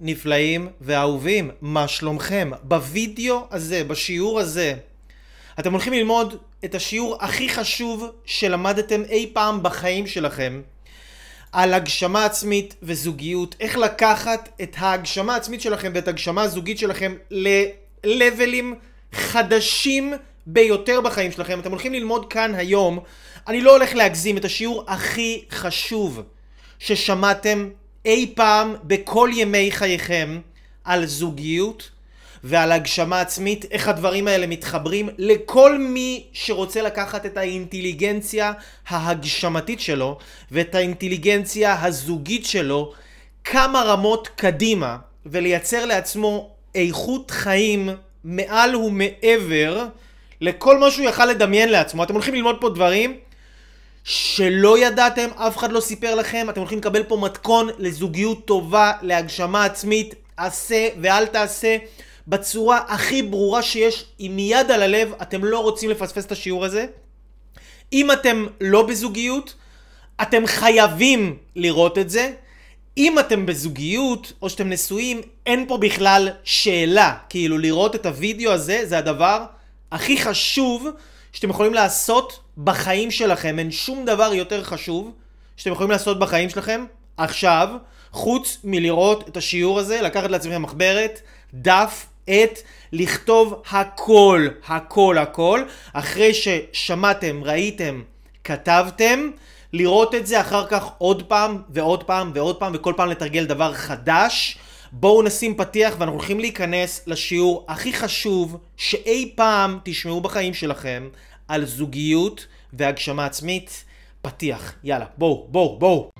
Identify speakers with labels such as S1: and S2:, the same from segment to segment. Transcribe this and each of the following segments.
S1: נפלאים ואהובים, מה שלומכם? בווידאו הזה, בשיעור הזה, אתם הולכים ללמוד את השיעור הכי חשוב שלמדתם אי פעם בחיים שלכם על הגשמה עצמית וזוגיות, איך לקחת את ההגשמה העצמית שלכם ואת הגשמה הזוגית שלכם ללבלים חדשים ביותר בחיים שלכם. אתם הולכים ללמוד כאן היום, אני לא הולך להגזים, את השיעור הכי חשוב ששמעתם אי פעם בכל ימי חייכם על זוגיות ועל הגשמה עצמית, איך הדברים האלה מתחברים לכל מי שרוצה לקחת את האינטליגנציה ההגשמתית שלו ואת האינטליגנציה הזוגית שלו כמה רמות קדימה ולייצר לעצמו איכות חיים מעל ומעבר לכל מה שהוא יכל לדמיין לעצמו. אתם הולכים ללמוד פה דברים שלא ידעתם, אף אחד לא סיפר לכם, אתם הולכים לקבל פה מתכון לזוגיות טובה, להגשמה עצמית, עשה ואל תעשה, בצורה הכי ברורה שיש, עם יד על הלב, אתם לא רוצים לפספס את השיעור הזה. אם אתם לא בזוגיות, אתם חייבים לראות את זה. אם אתם בזוגיות, או שאתם נשואים, אין פה בכלל שאלה. כאילו, לראות את הוידאו הזה, זה הדבר הכי חשוב שאתם יכולים לעשות בחיים שלכם. אין שום דבר יותר חשוב שאתם יכולים לעשות בחיים שלכם עכשיו, חוץ מלראות את השיעור הזה, לקחת לעצמכם מחברת, דף, עט, לכתוב הכל, הכל, הכל, אחרי ששמעתם, ראיתם, כתבתם, לראות את זה אחר כך עוד פעם ועוד פעם ועוד פעם וכל פעם לתרגל דבר חדש. בואו נשים פתיח ואנחנו הולכים להיכנס לשיעור הכי חשוב שאי פעם תשמעו בחיים שלכם על זוגיות והגשמה עצמית. פתיח, יאללה, בואו, בואו, בואו.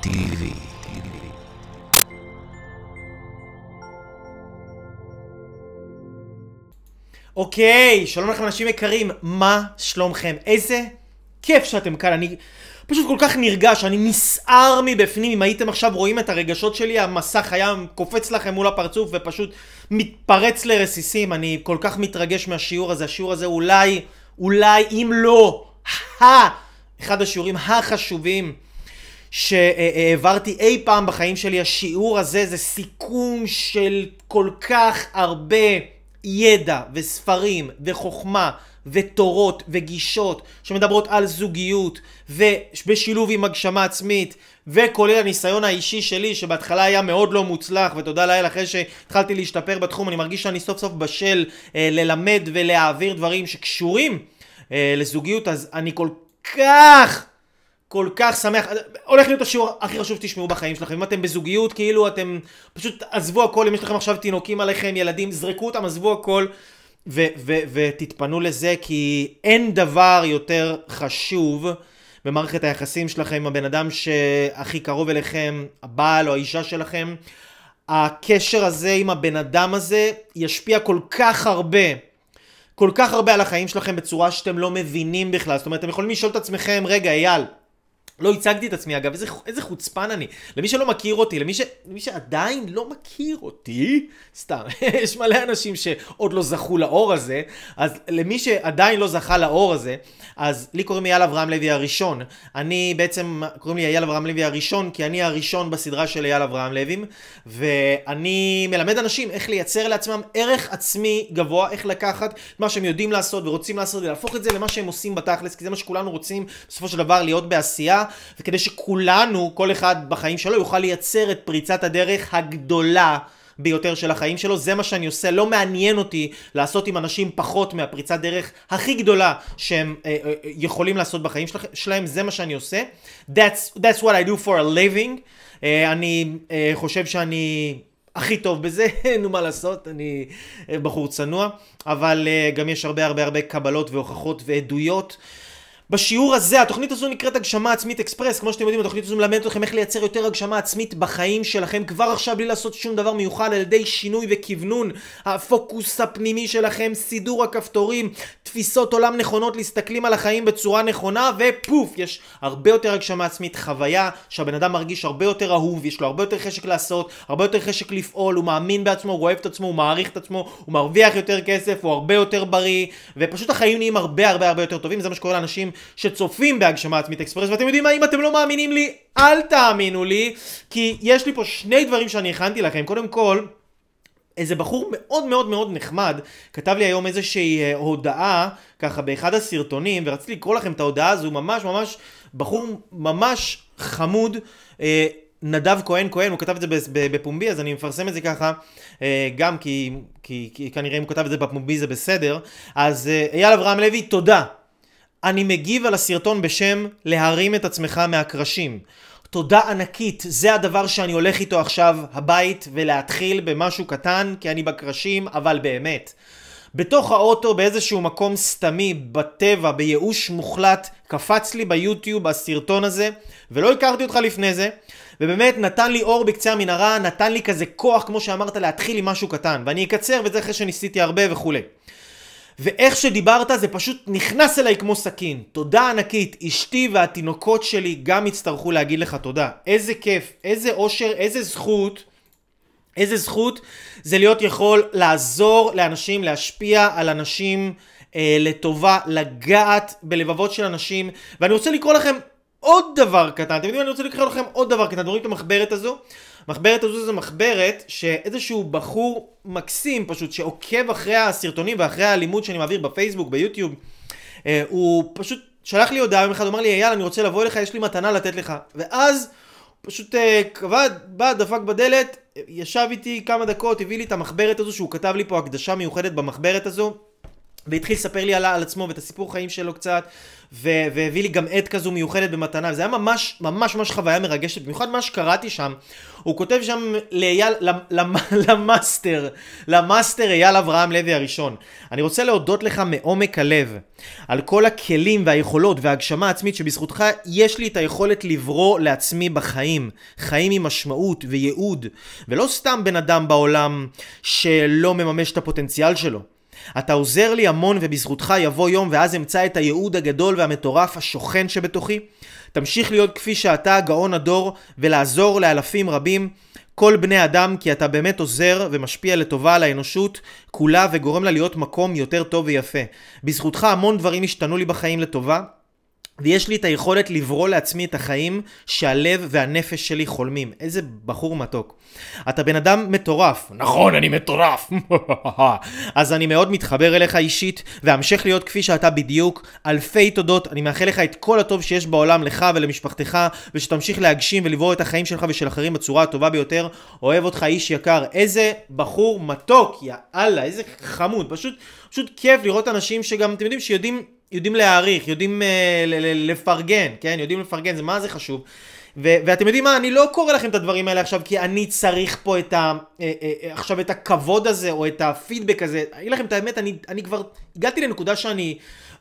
S1: טיווי אוקיי, שלום לכם אנשים יקרים, מה שלומכם? איזה כיף שאתם כאן, אני פשוט כל כך נרגש, אני נסער מבפנים, אם הייתם עכשיו רואים את הרגשות שלי, המסך היה קופץ לכם מול הפרצוף ופשוט מתפרץ לרסיסים, אני כל כך מתרגש מהשיעור הזה, השיעור הזה אולי, אולי אם לא, ה... אחד השיעורים החשובים שהעברתי אי פעם בחיים שלי, השיעור הזה זה סיכום של כל כך הרבה ידע וספרים וחוכמה ותורות וגישות שמדברות על זוגיות ובשילוב עם הגשמה עצמית וכולל הניסיון האישי שלי שבהתחלה היה מאוד לא מוצלח ותודה לאל אחרי שהתחלתי להשתפר בתחום אני מרגיש שאני סוף סוף בשל אה, ללמד ולהעביר דברים שקשורים אה, לזוגיות אז אני כל כך כל כך שמח, הולך להיות השיעור הכי חשוב שתשמעו בחיים שלכם. אם אתם בזוגיות, כאילו אתם פשוט עזבו הכל, אם יש לכם עכשיו תינוקים עליכם, ילדים, זרקו אותם, עזבו הכל ותתפנו לזה, כי אין דבר יותר חשוב במערכת היחסים שלכם עם הבן אדם שהכי קרוב אליכם, הבעל או האישה שלכם. הקשר הזה עם הבן אדם הזה ישפיע כל כך הרבה. כל כך הרבה על החיים שלכם בצורה שאתם לא מבינים בכלל. זאת אומרת, אתם יכולים לשאול את עצמכם, רגע, אייל, לא הצגתי את עצמי אגב, איזה, איזה חוצפן אני. למי שלא מכיר אותי, למי, ש, למי שעדיין לא מכיר אותי, סתם, יש מלא אנשים שעוד לא זכו לאור הזה, אז למי שעדיין לא זכה לאור הזה, אז לי קוראים אייל אברהם לוי הראשון. אני בעצם, קוראים לי אייל אברהם לוי הראשון, כי אני הראשון בסדרה של אייל אברהם לוי, ואני מלמד אנשים איך לייצר לעצמם ערך עצמי גבוה, איך לקחת את מה שהם יודעים לעשות ורוצים לעשות, ולהפוך את זה למה שהם עושים בתכלס, כי זה מה שכולנו רוצים בסופו של דבר להיות בעשייה. וכדי שכולנו, כל אחד בחיים שלו, יוכל לייצר את פריצת הדרך הגדולה ביותר של החיים שלו, זה מה שאני עושה, לא מעניין אותי לעשות עם אנשים פחות מהפריצת דרך הכי גדולה שהם אה, אה, יכולים לעשות בחיים של, שלהם, זה מה שאני עושה. That's, that's what I do for a living. אה, אני אה, חושב שאני... הכי טוב בזה, נו מה לעשות, אני אה, בחור צנוע, אבל uh, גם יש הרבה הרבה הרבה קבלות והוכחות ועדויות בשיעור הזה, התוכנית הזו נקראת הגשמה עצמית אקספרס, כמו שאתם יודעים, התוכנית הזו מלמדת אתכם איך לייצר יותר הגשמה עצמית בחיים שלכם. כבר עכשיו בלי לעשות שום דבר מיוחד על ידי שינוי וכוונון הפוקוס הפנימי שלכם, סידור הכפתורים, תפיסות עולם נכונות, להסתכלים על החיים בצורה נכונה ופוף, יש הרבה יותר הגשמה עצמית, חוויה שהבן אדם מרגיש הרבה יותר אהוב, יש לו הרבה יותר חשק לעשות, הרבה יותר חשק לפעול, הוא מאמין בעצמו, הוא אוהב את עצמו, הוא מעריך את עצמו, הוא מרוויח יותר כסף, הוא הרבה יותר בריא, ופשוט החיים נהיים הרבה הרבה הרבה יותר טובים, זה מה שקורה לאנשים שצופים בהגשמה עצמית אקספרס, ואתם יודעים מה, אם אתם לא מאמינים לי, אל תאמינו לי, כי יש לי פה שני דברים שאני הכנתי לכם. קודם כל, איזה בחור מאוד מאוד מאוד נחמד כתב לי היום איזושהי אה, הודעה ככה באחד הסרטונים ורציתי לקרוא לכם את ההודעה הזו ממש ממש בחור ממש חמוד אה, נדב כהן כהן הוא כתב את זה בפומבי אז אני מפרסם את זה ככה אה, גם כי, כי, כי כנראה אם הוא כתב את זה בפומבי זה בסדר אז אייל אברהם לוי תודה אני מגיב על הסרטון בשם להרים את עצמך מהקרשים תודה ענקית, זה הדבר שאני הולך איתו עכשיו הבית ולהתחיל במשהו קטן, כי אני בקרשים, אבל באמת. בתוך האוטו באיזשהו מקום סתמי, בטבע, בייאוש מוחלט, קפץ לי ביוטיוב הסרטון הזה, ולא הכרתי אותך לפני זה, ובאמת נתן לי אור בקצה המנהרה, נתן לי כזה כוח, כמו שאמרת, להתחיל עם משהו קטן, ואני אקצר, וזה אחרי שניסיתי הרבה וכולי. ואיך שדיברת זה פשוט נכנס אליי כמו סכין. תודה ענקית, אשתי והתינוקות שלי גם יצטרכו להגיד לך תודה. איזה כיף, איזה אושר, איזה זכות, איזה זכות זה להיות יכול לעזור לאנשים, להשפיע על אנשים אה, לטובה, לגעת בלבבות של אנשים. ואני רוצה לקרוא לכם עוד דבר קטן, אתם יודעים, אני רוצה לקרוא לכם עוד דבר קטן, אתם רואים את המחברת הזו? מחברת הזו זו מחברת שאיזשהו בחור מקסים פשוט שעוקב אחרי הסרטונים ואחרי האלימות שאני מעביר בפייסבוק, ביוטיוב, אה, הוא פשוט שלח לי הודעה יום אחד, אמר לי אייל אני רוצה לבוא אליך, יש לי מתנה לתת לך. ואז פשוט אה, קבע, בא, דפק בדלת, ישב איתי כמה דקות, הביא לי את המחברת הזו שהוא כתב לי פה הקדשה מיוחדת במחברת הזו. והתחיל לספר לי על, על עצמו ואת הסיפור חיים שלו קצת, ו- והביא לי גם עט כזו מיוחדת במתנה, וזה היה ממש ממש ממש חוויה מרגשת, במיוחד מה שקראתי שם, הוא כותב שם לאייל, למאסטר, למאסטר אייל אברהם לוי הראשון. אני רוצה להודות לך מעומק הלב על כל הכלים והיכולות וההגשמה העצמית שבזכותך יש לי את היכולת לברוא לעצמי בחיים, חיים עם משמעות וייעוד, ולא סתם בן אדם בעולם שלא מממש את הפוטנציאל שלו. אתה עוזר לי המון ובזכותך יבוא יום ואז אמצא את הייעוד הגדול והמטורף השוכן שבתוכי. תמשיך להיות כפי שאתה גאון הדור ולעזור לאלפים רבים. כל בני אדם כי אתה באמת עוזר ומשפיע לטובה על האנושות כולה וגורם לה להיות מקום יותר טוב ויפה. בזכותך המון דברים השתנו לי בחיים לטובה ויש לי את היכולת לברוא לעצמי את החיים שהלב והנפש שלי חולמים. איזה בחור מתוק. אתה בן אדם מטורף. נכון, אני מטורף. אז אני מאוד מתחבר אליך אישית, ואמשך להיות כפי שאתה בדיוק. אלפי תודות, אני מאחל לך את כל הטוב שיש בעולם לך ולמשפחתך, ושתמשיך להגשים ולברוא את החיים שלך ושל אחרים בצורה הטובה ביותר. אוהב אותך איש יקר. איזה בחור מתוק, יא אללה, איזה חמוד. פשוט, פשוט כיף לראות אנשים שגם, אתם יודעים, שיודעים... יודעים להעריך, יודעים uh, לפרגן, כן? יודעים לפרגן, זה מה זה חשוב. ו- ואתם יודעים מה, אני לא קורא לכם את הדברים האלה עכשיו כי אני צריך פה את ה... אה, אה, עכשיו את הכבוד הזה או את הפידבק הזה. אני אגיד לכם את האמת, אני, אני כבר הגעתי לנקודה שאני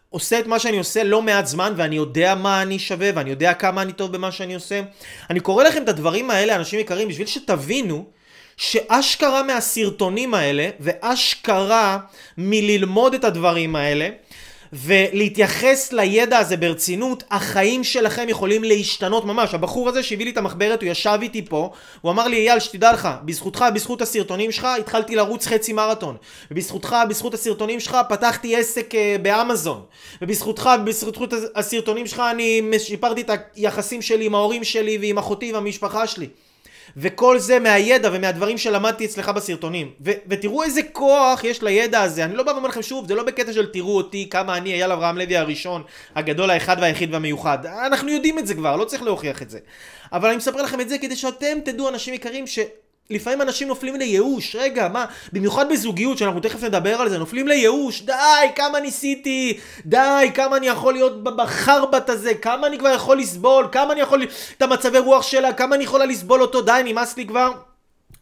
S1: עושה את מה שאני עושה לא מעט זמן ואני יודע מה אני שווה ואני יודע כמה אני טוב במה שאני עושה. אני קורא לכם את הדברים האלה, אנשים יקרים, בשביל שתבינו שאשכרה מהסרטונים האלה ואשכרה מללמוד את הדברים האלה ולהתייחס לידע הזה ברצינות, החיים שלכם יכולים להשתנות ממש. הבחור הזה שהביא לי את המחברת, הוא ישב איתי פה, הוא אמר לי, אייל, שתדע לך, בזכותך, בזכות הסרטונים שלך, התחלתי לרוץ חצי מרתון. ובזכותך, בזכות הסרטונים שלך, פתחתי עסק uh, באמזון. ובזכותך, בזכות הסרטונים שלך, אני שיפרתי את היחסים שלי עם ההורים שלי ועם אחותי והמשפחה שלי. וכל זה מהידע ומהדברים שלמדתי אצלך בסרטונים. ו- ותראו איזה כוח יש לידע הזה. אני לא בא ואומר לכם שוב, זה לא בקטע של תראו אותי כמה אני אייל אברהם לוי הראשון, הגדול, האחד והיחיד והמיוחד. אנחנו יודעים את זה כבר, לא צריך להוכיח את זה. אבל אני מספר לכם את זה כדי שאתם תדעו, אנשים יקרים, ש... לפעמים אנשים נופלים לייאוש, רגע, מה, במיוחד בזוגיות, שאנחנו תכף נדבר על זה, נופלים לייאוש, די, כמה ניסיתי, די, כמה אני יכול להיות בחרבט הזה, כמה אני כבר יכול לסבול, כמה אני יכול, את המצבי רוח שלה, כמה אני יכולה לסבול אותו, די, נמאס לי כבר.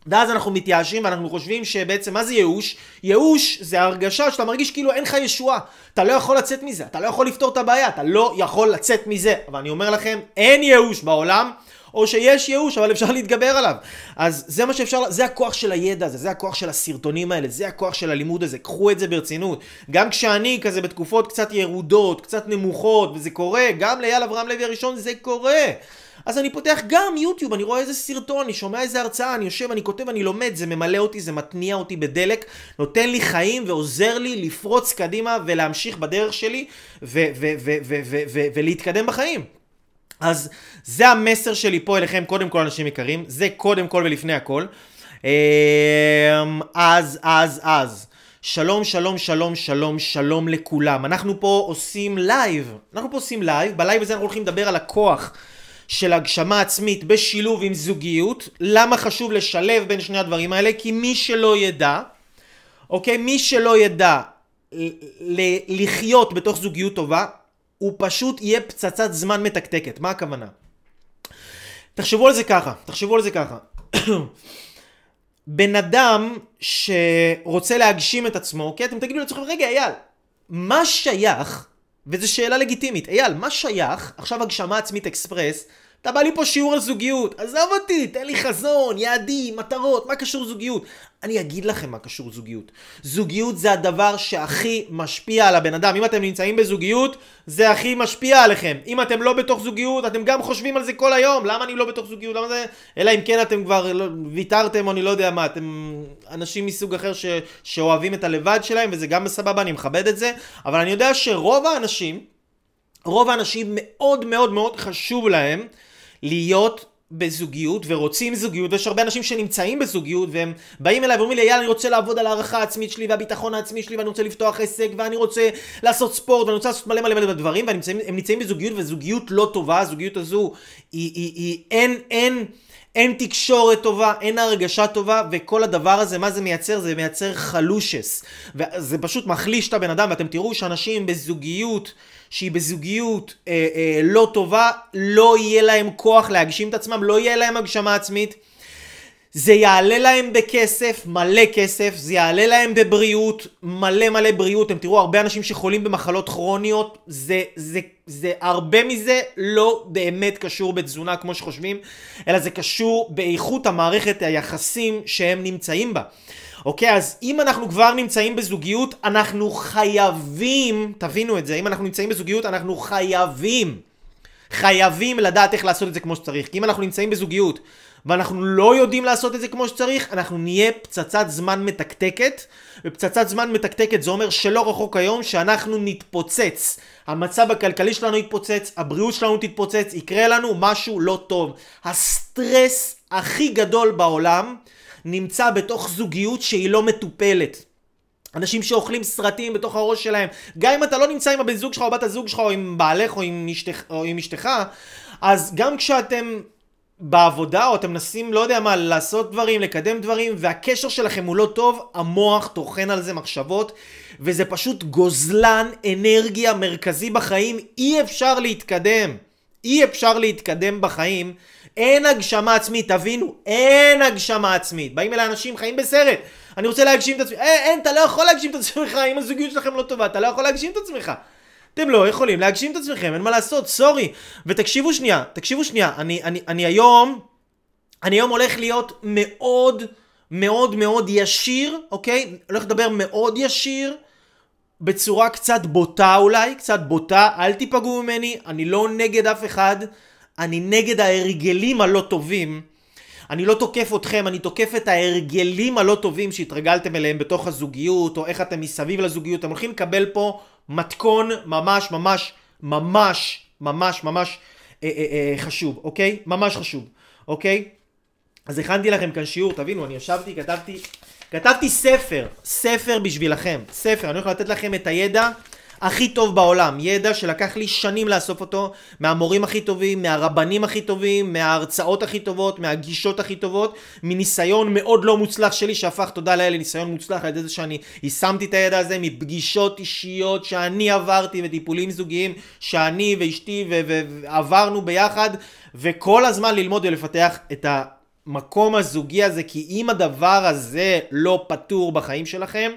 S1: ואז אנחנו מתייאשים ואנחנו חושבים שבעצם מה זה ייאוש? ייאוש זה הרגשה שאתה מרגיש כאילו אין לך ישועה. אתה לא יכול לצאת מזה, אתה לא יכול לפתור את הבעיה, אתה לא יכול לצאת מזה. אבל אני אומר לכם, אין ייאוש בעולם. או שיש ייאוש, אבל אפשר להתגבר עליו. אז זה מה שאפשר, זה הכוח של הידע הזה, זה הכוח של הסרטונים האלה, זה הכוח של הלימוד הזה, קחו את זה ברצינות. גם כשאני כזה בתקופות קצת ירודות, קצת נמוכות, וזה קורה, גם לאייל אברהם לוי הראשון זה קורה. אז אני פותח גם יוטיוב, אני רואה איזה סרטון, אני שומע איזה הרצאה, אני יושב, אני כותב, אני לומד, זה ממלא אותי, זה מתניע אותי בדלק, נותן לי חיים ועוזר לי לפרוץ קדימה ולהמשיך בדרך שלי ולהתקדם בחיים. אז זה המסר שלי פה אליכם, קודם כל אנשים יקרים, זה קודם כל ולפני הכל. אמ, אז, אז, אז. שלום, שלום, שלום, שלום, שלום לכולם. אנחנו פה עושים live. אנחנו פה עושים live. ב live הזה אנחנו הולכים לדבר על הכוח של הגשמה עצמית בשילוב עם זוגיות. למה חשוב לשלב בין שני הדברים האלה? כי מי שלא ידע, אוקיי? מי שלא ידע לחיות בתוך זוגיות טובה, הוא פשוט יהיה פצצת זמן מתקתקת. מה הכוונה? תחשבו על זה ככה, תחשבו על זה ככה. בן אדם שרוצה להגשים את עצמו, אוקיי? אתם תגידו לעצמכם, רגע, אייל, מה שייך, וזו שאלה לגיטימית, אייל, מה שייך, עכשיו הגשמה עצמית אקספרס, אתה בא לי פה שיעור על זוגיות, עזוב אותי, תן לי חזון, יעדים, מטרות, מה קשור זוגיות? אני אגיד לכם מה קשור זוגיות. זוגיות זה הדבר שהכי משפיע על הבן אדם. אם אתם נמצאים בזוגיות, זה הכי משפיע עליכם. אם אתם לא בתוך זוגיות, אתם גם חושבים על זה כל היום. למה אני לא בתוך זוגיות? למה זה... אלא אם כן אתם כבר לא... ויתרתם או אני לא יודע מה. אתם אנשים מסוג אחר ש... שאוהבים את הלבד שלהם, וזה גם בסבבה, אני מכבד את זה. אבל אני יודע שרוב האנשים, רוב האנשים מאוד מאוד מאוד חשוב להם להיות בזוגיות ורוצים זוגיות, ויש הרבה אנשים שנמצאים בזוגיות והם באים אליי ואומרים לי, יאללה, אני רוצה לעבוד על הערכה העצמית שלי והביטחון העצמי שלי ואני רוצה לפתוח עסק ואני רוצה לעשות ספורט ואני רוצה לעשות מלא מלא מלא דברים והם נמצאים, נמצאים בזוגיות וזוגיות לא טובה, הזוגיות הזו היא, היא, היא, אין, אין, אין תקשורת טובה, אין הרגשה טובה וכל הדבר הזה, מה זה מייצר? זה מייצר חלושס וזה פשוט מחליש את הבן אדם ואתם תראו שאנשים בזוגיות שהיא בזוגיות אה, אה, לא טובה, לא יהיה להם כוח להגשים את עצמם, לא יהיה להם הגשמה עצמית. זה יעלה להם בכסף, מלא כסף, זה יעלה להם בבריאות, מלא מלא בריאות. אתם תראו הרבה אנשים שחולים במחלות כרוניות, זה, זה, זה הרבה מזה לא באמת קשור בתזונה כמו שחושבים, אלא זה קשור באיכות המערכת היחסים שהם נמצאים בה. אוקיי, אז אם אנחנו כבר נמצאים בזוגיות, אנחנו חייבים, תבינו את זה, אם אנחנו נמצאים בזוגיות, אנחנו חייבים, חייבים לדעת איך לעשות את זה כמו שצריך. כי אם אנחנו נמצאים בזוגיות ואנחנו לא יודעים לעשות את זה כמו שצריך, אנחנו נהיה פצצת זמן מתקתקת, ופצצת זמן מתקתקת זה אומר שלא רחוק היום שאנחנו נתפוצץ. המצב הכלכלי שלנו יתפוצץ, הבריאות שלנו תתפוצץ, יקרה לנו משהו לא טוב. הסטרס הכי גדול בעולם נמצא בתוך זוגיות שהיא לא מטופלת. אנשים שאוכלים סרטים בתוך הראש שלהם, גם אם אתה לא נמצא עם הבן זוג שלך או בת הזוג שלך או עם בעלך או עם, אשתך, או עם אשתך, אז גם כשאתם בעבודה או אתם מנסים, לא יודע מה, לעשות דברים, לקדם דברים, והקשר שלכם הוא לא טוב, המוח טוחן על זה מחשבות, וזה פשוט גוזלן אנרגיה מרכזי בחיים, אי אפשר להתקדם. אי אפשר להתקדם בחיים אין הגשמה עצמית, תבינו, אין הגשמה עצמית. באים אליי אנשים חיים בסרט, אני רוצה להגשים את עצמי. אין, אה, אין, אתה לא יכול להגשים את עצמך אם הזוגיות שלכם לא טובה, אתה לא יכול להגשים את עצמך. אתם לא יכולים להגשים את עצמכם, אין מה לעשות, סורי. ותקשיבו שנייה, תקשיבו שנייה, אני, אני, אני היום, אני היום הולך להיות מאוד מאוד מאוד ישיר, אוקיי? הולך לדבר מאוד ישיר, בצורה קצת בוטה אולי, קצת בוטה, אל תיפגעו ממני, אני לא נגד אף אחד. אני נגד ההרגלים הלא טובים. אני לא תוקף אתכם, אני תוקף את ההרגלים הלא טובים שהתרגלתם אליהם בתוך הזוגיות, או איך אתם מסביב לזוגיות. אתם הולכים לקבל פה מתכון ממש ממש ממש ממש ממש אה, אה, אה, חשוב, אוקיי? ממש חשוב, אוקיי? אז הכנתי לכם כאן שיעור, תבינו, אני ישבתי, כתבתי, כתבתי ספר, ספר בשבילכם, ספר, אני הולך לתת לכם את הידע הכי טוב בעולם, ידע שלקח לי שנים לאסוף אותו, מהמורים הכי טובים, מהרבנים הכי טובים, מההרצאות הכי טובות, מהגישות הכי טובות, מניסיון מאוד לא מוצלח שלי שהפך תודה לאל לניסיון מוצלח על ידי זה שאני יישמתי את הידע הזה, מפגישות אישיות שאני עברתי וטיפולים זוגיים שאני ואשתי ועברנו ביחד, וכל הזמן ללמוד ולפתח את המקום הזוגי הזה, כי אם הדבר הזה לא פתור בחיים שלכם,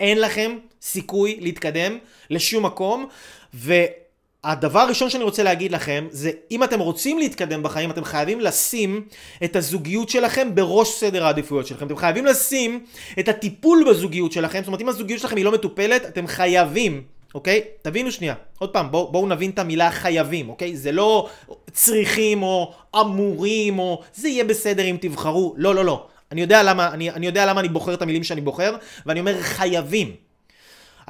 S1: אין לכם סיכוי להתקדם לשום מקום, והדבר הראשון שאני רוצה להגיד לכם, זה אם אתם רוצים להתקדם בחיים, אתם חייבים לשים את הזוגיות שלכם בראש סדר העדיפויות שלכם. אתם חייבים לשים את הטיפול בזוגיות שלכם, זאת אומרת אם הזוגיות שלכם היא לא מטופלת, אתם חייבים, אוקיי? תבינו שנייה. עוד פעם, בואו בוא נבין את המילה חייבים, אוקיי? זה לא צריכים או אמורים או זה יהיה בסדר אם תבחרו. לא, לא, לא. אני יודע למה אני, אני, יודע למה אני בוחר את המילים שאני בוחר, ואני אומר חייבים.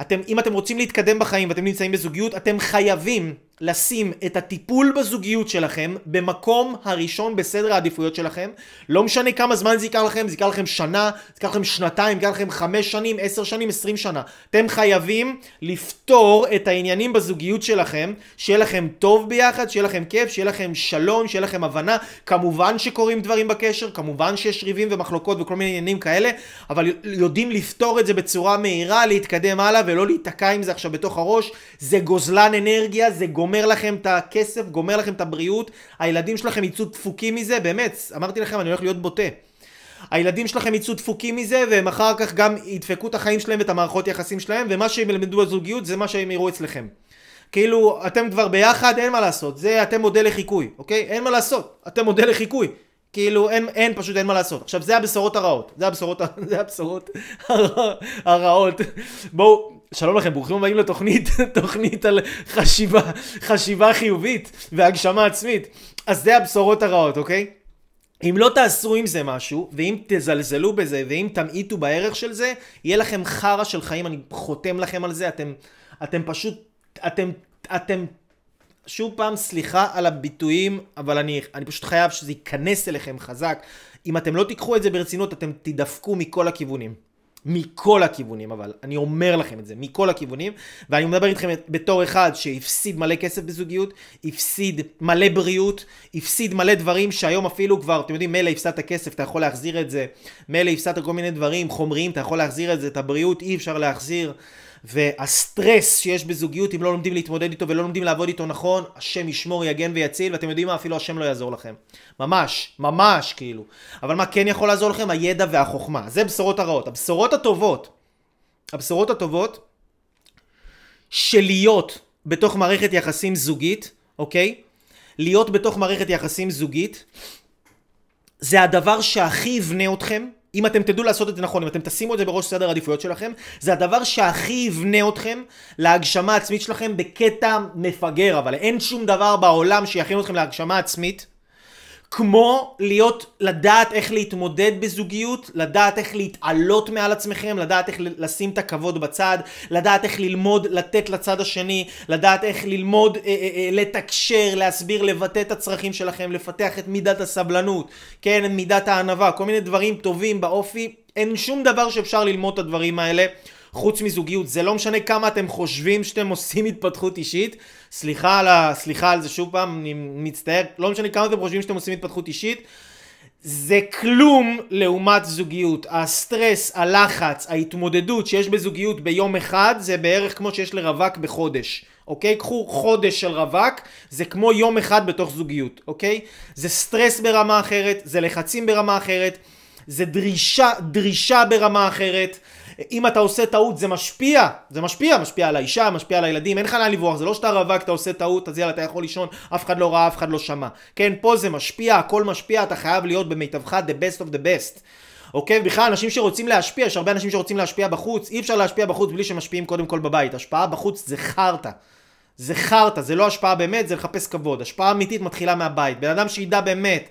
S1: אתם, אם אתם רוצים להתקדם בחיים ואתם נמצאים בזוגיות, אתם חייבים לשים את הטיפול בזוגיות שלכם במקום הראשון בסדר העדיפויות שלכם. לא משנה כמה זמן זה ייקח לכם, זה ייקח לכם שנה, זה ייקח לכם שנתיים, זה ייקח לכם חמש שנים, עשר שנים, עשרים שנה. אתם חייבים לפתור את העניינים בזוגיות שלכם, שיהיה לכם טוב ביחד, שיהיה לכם כיף, שיהיה לכם שלום, שיהיה לכם הבנה. כמובן שקורים דברים בקשר, כמובן שיש ריבים ומחלוקות וכל מיני עניינים כאלה, אבל יודעים לפתור את זה בצורה מהירה, להתקדם הלאה ולא להיתקע עם זה עכשיו בתוך הראש. זה גוזלן אנרגיה, זה גומר. גומר לכם את הכסף, גומר לכם את הבריאות, הילדים שלכם יצאו דפוקים מזה, באמת, אמרתי לכם, אני הולך להיות בוטה. הילדים שלכם יצאו דפוקים מזה, והם אחר כך גם ידפקו את החיים שלהם ואת המערכות יחסים שלהם, ומה שהם ילמדו בזוגיות זה מה שהם יראו אצלכם. כאילו, אתם כבר ביחד, אין מה לעשות, זה אתם מודל לחיקוי, אוקיי? אין מה לעשות, אתם מודל לחיקוי. כאילו, אין, אין, פשוט אין מה לעשות. עכשיו, זה הבשורות הרעות. זה הבשורות, זה הבשורות הרעות. בואו, שלום לכם, ברוכים הבאים לתוכנית, תוכנית על חשיבה, חשיבה חיובית והגשמה עצמית. אז זה הבשורות הרעות, אוקיי? אם לא תעשו עם זה משהו, ואם תזלזלו בזה, ואם תמעיטו בערך של זה, יהיה לכם חרא של חיים, אני חותם לכם על זה, אתם, אתם פשוט, אתם, אתם, שוב פעם, סליחה על הביטויים, אבל אני, אני פשוט חייב שזה ייכנס אליכם חזק. אם אתם לא תיקחו את זה ברצינות, אתם תדפקו מכל הכיוונים. מכל הכיוונים אבל, אני אומר לכם את זה, מכל הכיוונים, ואני מדבר איתכם בתור אחד שהפסיד מלא כסף בזוגיות, הפסיד מלא בריאות, הפסיד מלא דברים שהיום אפילו כבר, אתם יודעים, מילא הפסדת כסף, אתה יכול להחזיר את זה, מילא הפסדת כל מיני דברים חומריים, אתה יכול להחזיר את זה, את הבריאות אי אפשר להחזיר. והסטרס שיש בזוגיות, אם לא לומדים להתמודד איתו ולא לומדים לעבוד איתו נכון, השם ישמור, יגן ויציל, ואתם יודעים מה? אפילו השם לא יעזור לכם. ממש, ממש כאילו. אבל מה כן יכול לעזור לכם? הידע והחוכמה. זה בשורות הרעות. הבשורות הטובות, הבשורות הטובות, שלהיות בתוך מערכת יחסים זוגית, אוקיי? להיות בתוך מערכת יחסים זוגית, זה הדבר שהכי יבנה אתכם, אם אתם תדעו לעשות את זה נכון, אם אתם תשימו את זה בראש סדר העדיפויות שלכם, זה הדבר שהכי יבנה אתכם להגשמה עצמית שלכם בקטע מפגר, אבל אין שום דבר בעולם שיכין אתכם להגשמה עצמית כמו להיות, לדעת איך להתמודד בזוגיות, לדעת איך להתעלות מעל עצמכם, לדעת איך לשים את הכבוד בצד, לדעת איך ללמוד לתת לצד השני, לדעת איך ללמוד אה, אה, אה, לתקשר, להסביר, לבטא את הצרכים שלכם, לפתח את מידת הסבלנות, כן, מידת הענווה, כל מיני דברים טובים באופי, אין שום דבר שאפשר ללמוד את הדברים האלה. חוץ מזוגיות. זה לא משנה כמה אתם חושבים שאתם עושים התפתחות אישית. סליחה על, ה... סליחה על זה שוב פעם, אני מצטער. לא משנה כמה אתם חושבים שאתם עושים התפתחות אישית. זה כלום לעומת זוגיות. הסטרס, הלחץ, ההתמודדות שיש בזוגיות ביום אחד, זה בערך כמו שיש לרווק בחודש. אוקיי? קחו חודש של רווק, זה כמו יום אחד בתוך זוגיות, אוקיי? זה סטרס ברמה אחרת, זה לחצים ברמה אחרת, זה דרישה, דרישה ברמה אחרת, אם אתה עושה טעות זה משפיע, זה משפיע, משפיע על האישה, משפיע על הילדים, אין לך לאן לברוח, זה לא שאתה רווק, אתה עושה טעות, אז יאללה, אתה יכול לישון, אף אחד לא ראה, אף אחד לא שמע. כן, פה זה משפיע, הכל משפיע, אתה חייב להיות במיטבך the best of the best. אוקיי? בכלל, אנשים שרוצים להשפיע, יש הרבה אנשים שרוצים להשפיע בחוץ, אי אפשר להשפיע בחוץ בלי שמשפיעים קודם כל בבית. השפעה בחוץ זה חרטא. זה חרטא, זה לא השפעה באמת, זה לחפש כבוד. השפעה אמיתית מתחילה מהבית. בן אדם שידע באמת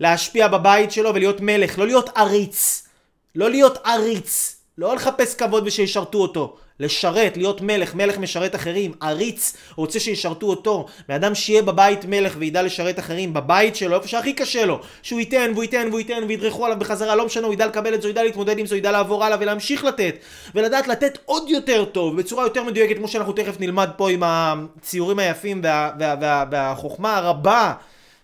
S1: להשפיע בבית שלו ולהיות מלך, לא להיות עריץ. לא להיות עריץ. לא לחפש כבוד ושישרתו אותו, לשרת, להיות מלך, מלך משרת אחרים, עריץ רוצה שישרתו אותו, בן אדם שיהיה בבית מלך וידע לשרת אחרים, בבית שלו, איפה שהכי קשה לו, שהוא ייתן והוא ייתן והוא ייתן וידרכו עליו בחזרה, לא משנה, הוא ידע לקבל את זה, הוא ידע להתמודד עם זה, הוא ידע לעבור הלאה ולהמשיך לתת, ולדעת לתת עוד יותר טוב, בצורה יותר מדויקת, כמו שאנחנו תכף נלמד פה עם הציורים היפים וה, וה, וה, והחוכמה הרבה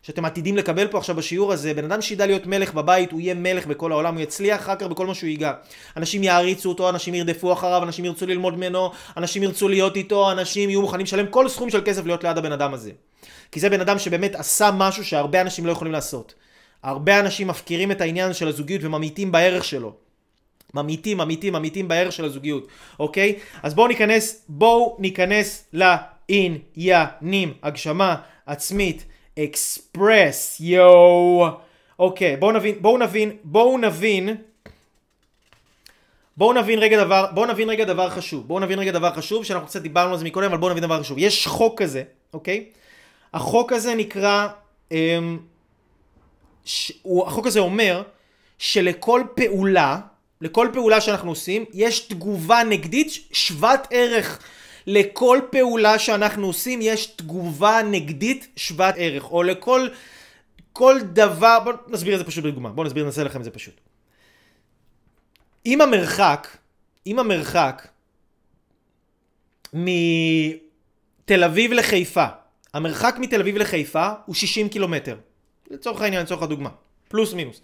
S1: שאתם עתידים לקבל פה עכשיו בשיעור הזה, בן אדם שידע להיות מלך בבית, הוא יהיה מלך בכל העולם, הוא יצליח אחר כך בכל מה שהוא ייגע. אנשים יעריצו אותו, אנשים ירדפו אחריו, אנשים ירצו ללמוד ממנו, אנשים ירצו להיות איתו, אנשים יהיו מוכנים לשלם כל סכום של כסף להיות ליד הבן אדם הזה. כי זה בן אדם שבאמת עשה משהו שהרבה אנשים לא יכולים לעשות. הרבה אנשים מפקירים את העניין של הזוגיות וממעיטים בערך שלו. ממעיטים, ממעיטים, ממעיטים בערך של הזוגיות, אוקיי? אז בואו ניכנס, בואו ניכנס לעניינים, הגשמה עצמית. אקספרס, יואו. אוקיי, בואו נבין, בואו נבין, בואו נבין, בואו נבין רגע דבר, בואו נבין רגע דבר חשוב. בואו נבין רגע דבר חשוב, שאנחנו קצת דיברנו על זה מקודם, אבל בואו נבין דבר חשוב. יש חוק כזה, אוקיי? החוק הזה נקרא, אמ, ש... הוא, החוק הזה אומר שלכל פעולה, לכל פעולה שאנחנו עושים, יש תגובה נגדית שוות ערך. לכל פעולה שאנחנו עושים יש תגובה נגדית שוות ערך, או לכל כל דבר, בואו נסביר את זה פשוט בדוגמה, בואו נסביר, נעשה לכם את זה פשוט. אם המרחק, אם המרחק מתל אביב לחיפה, המרחק מתל אביב לחיפה הוא 60 קילומטר, לצורך העניין, לצורך הדוגמה, פלוס מינוס.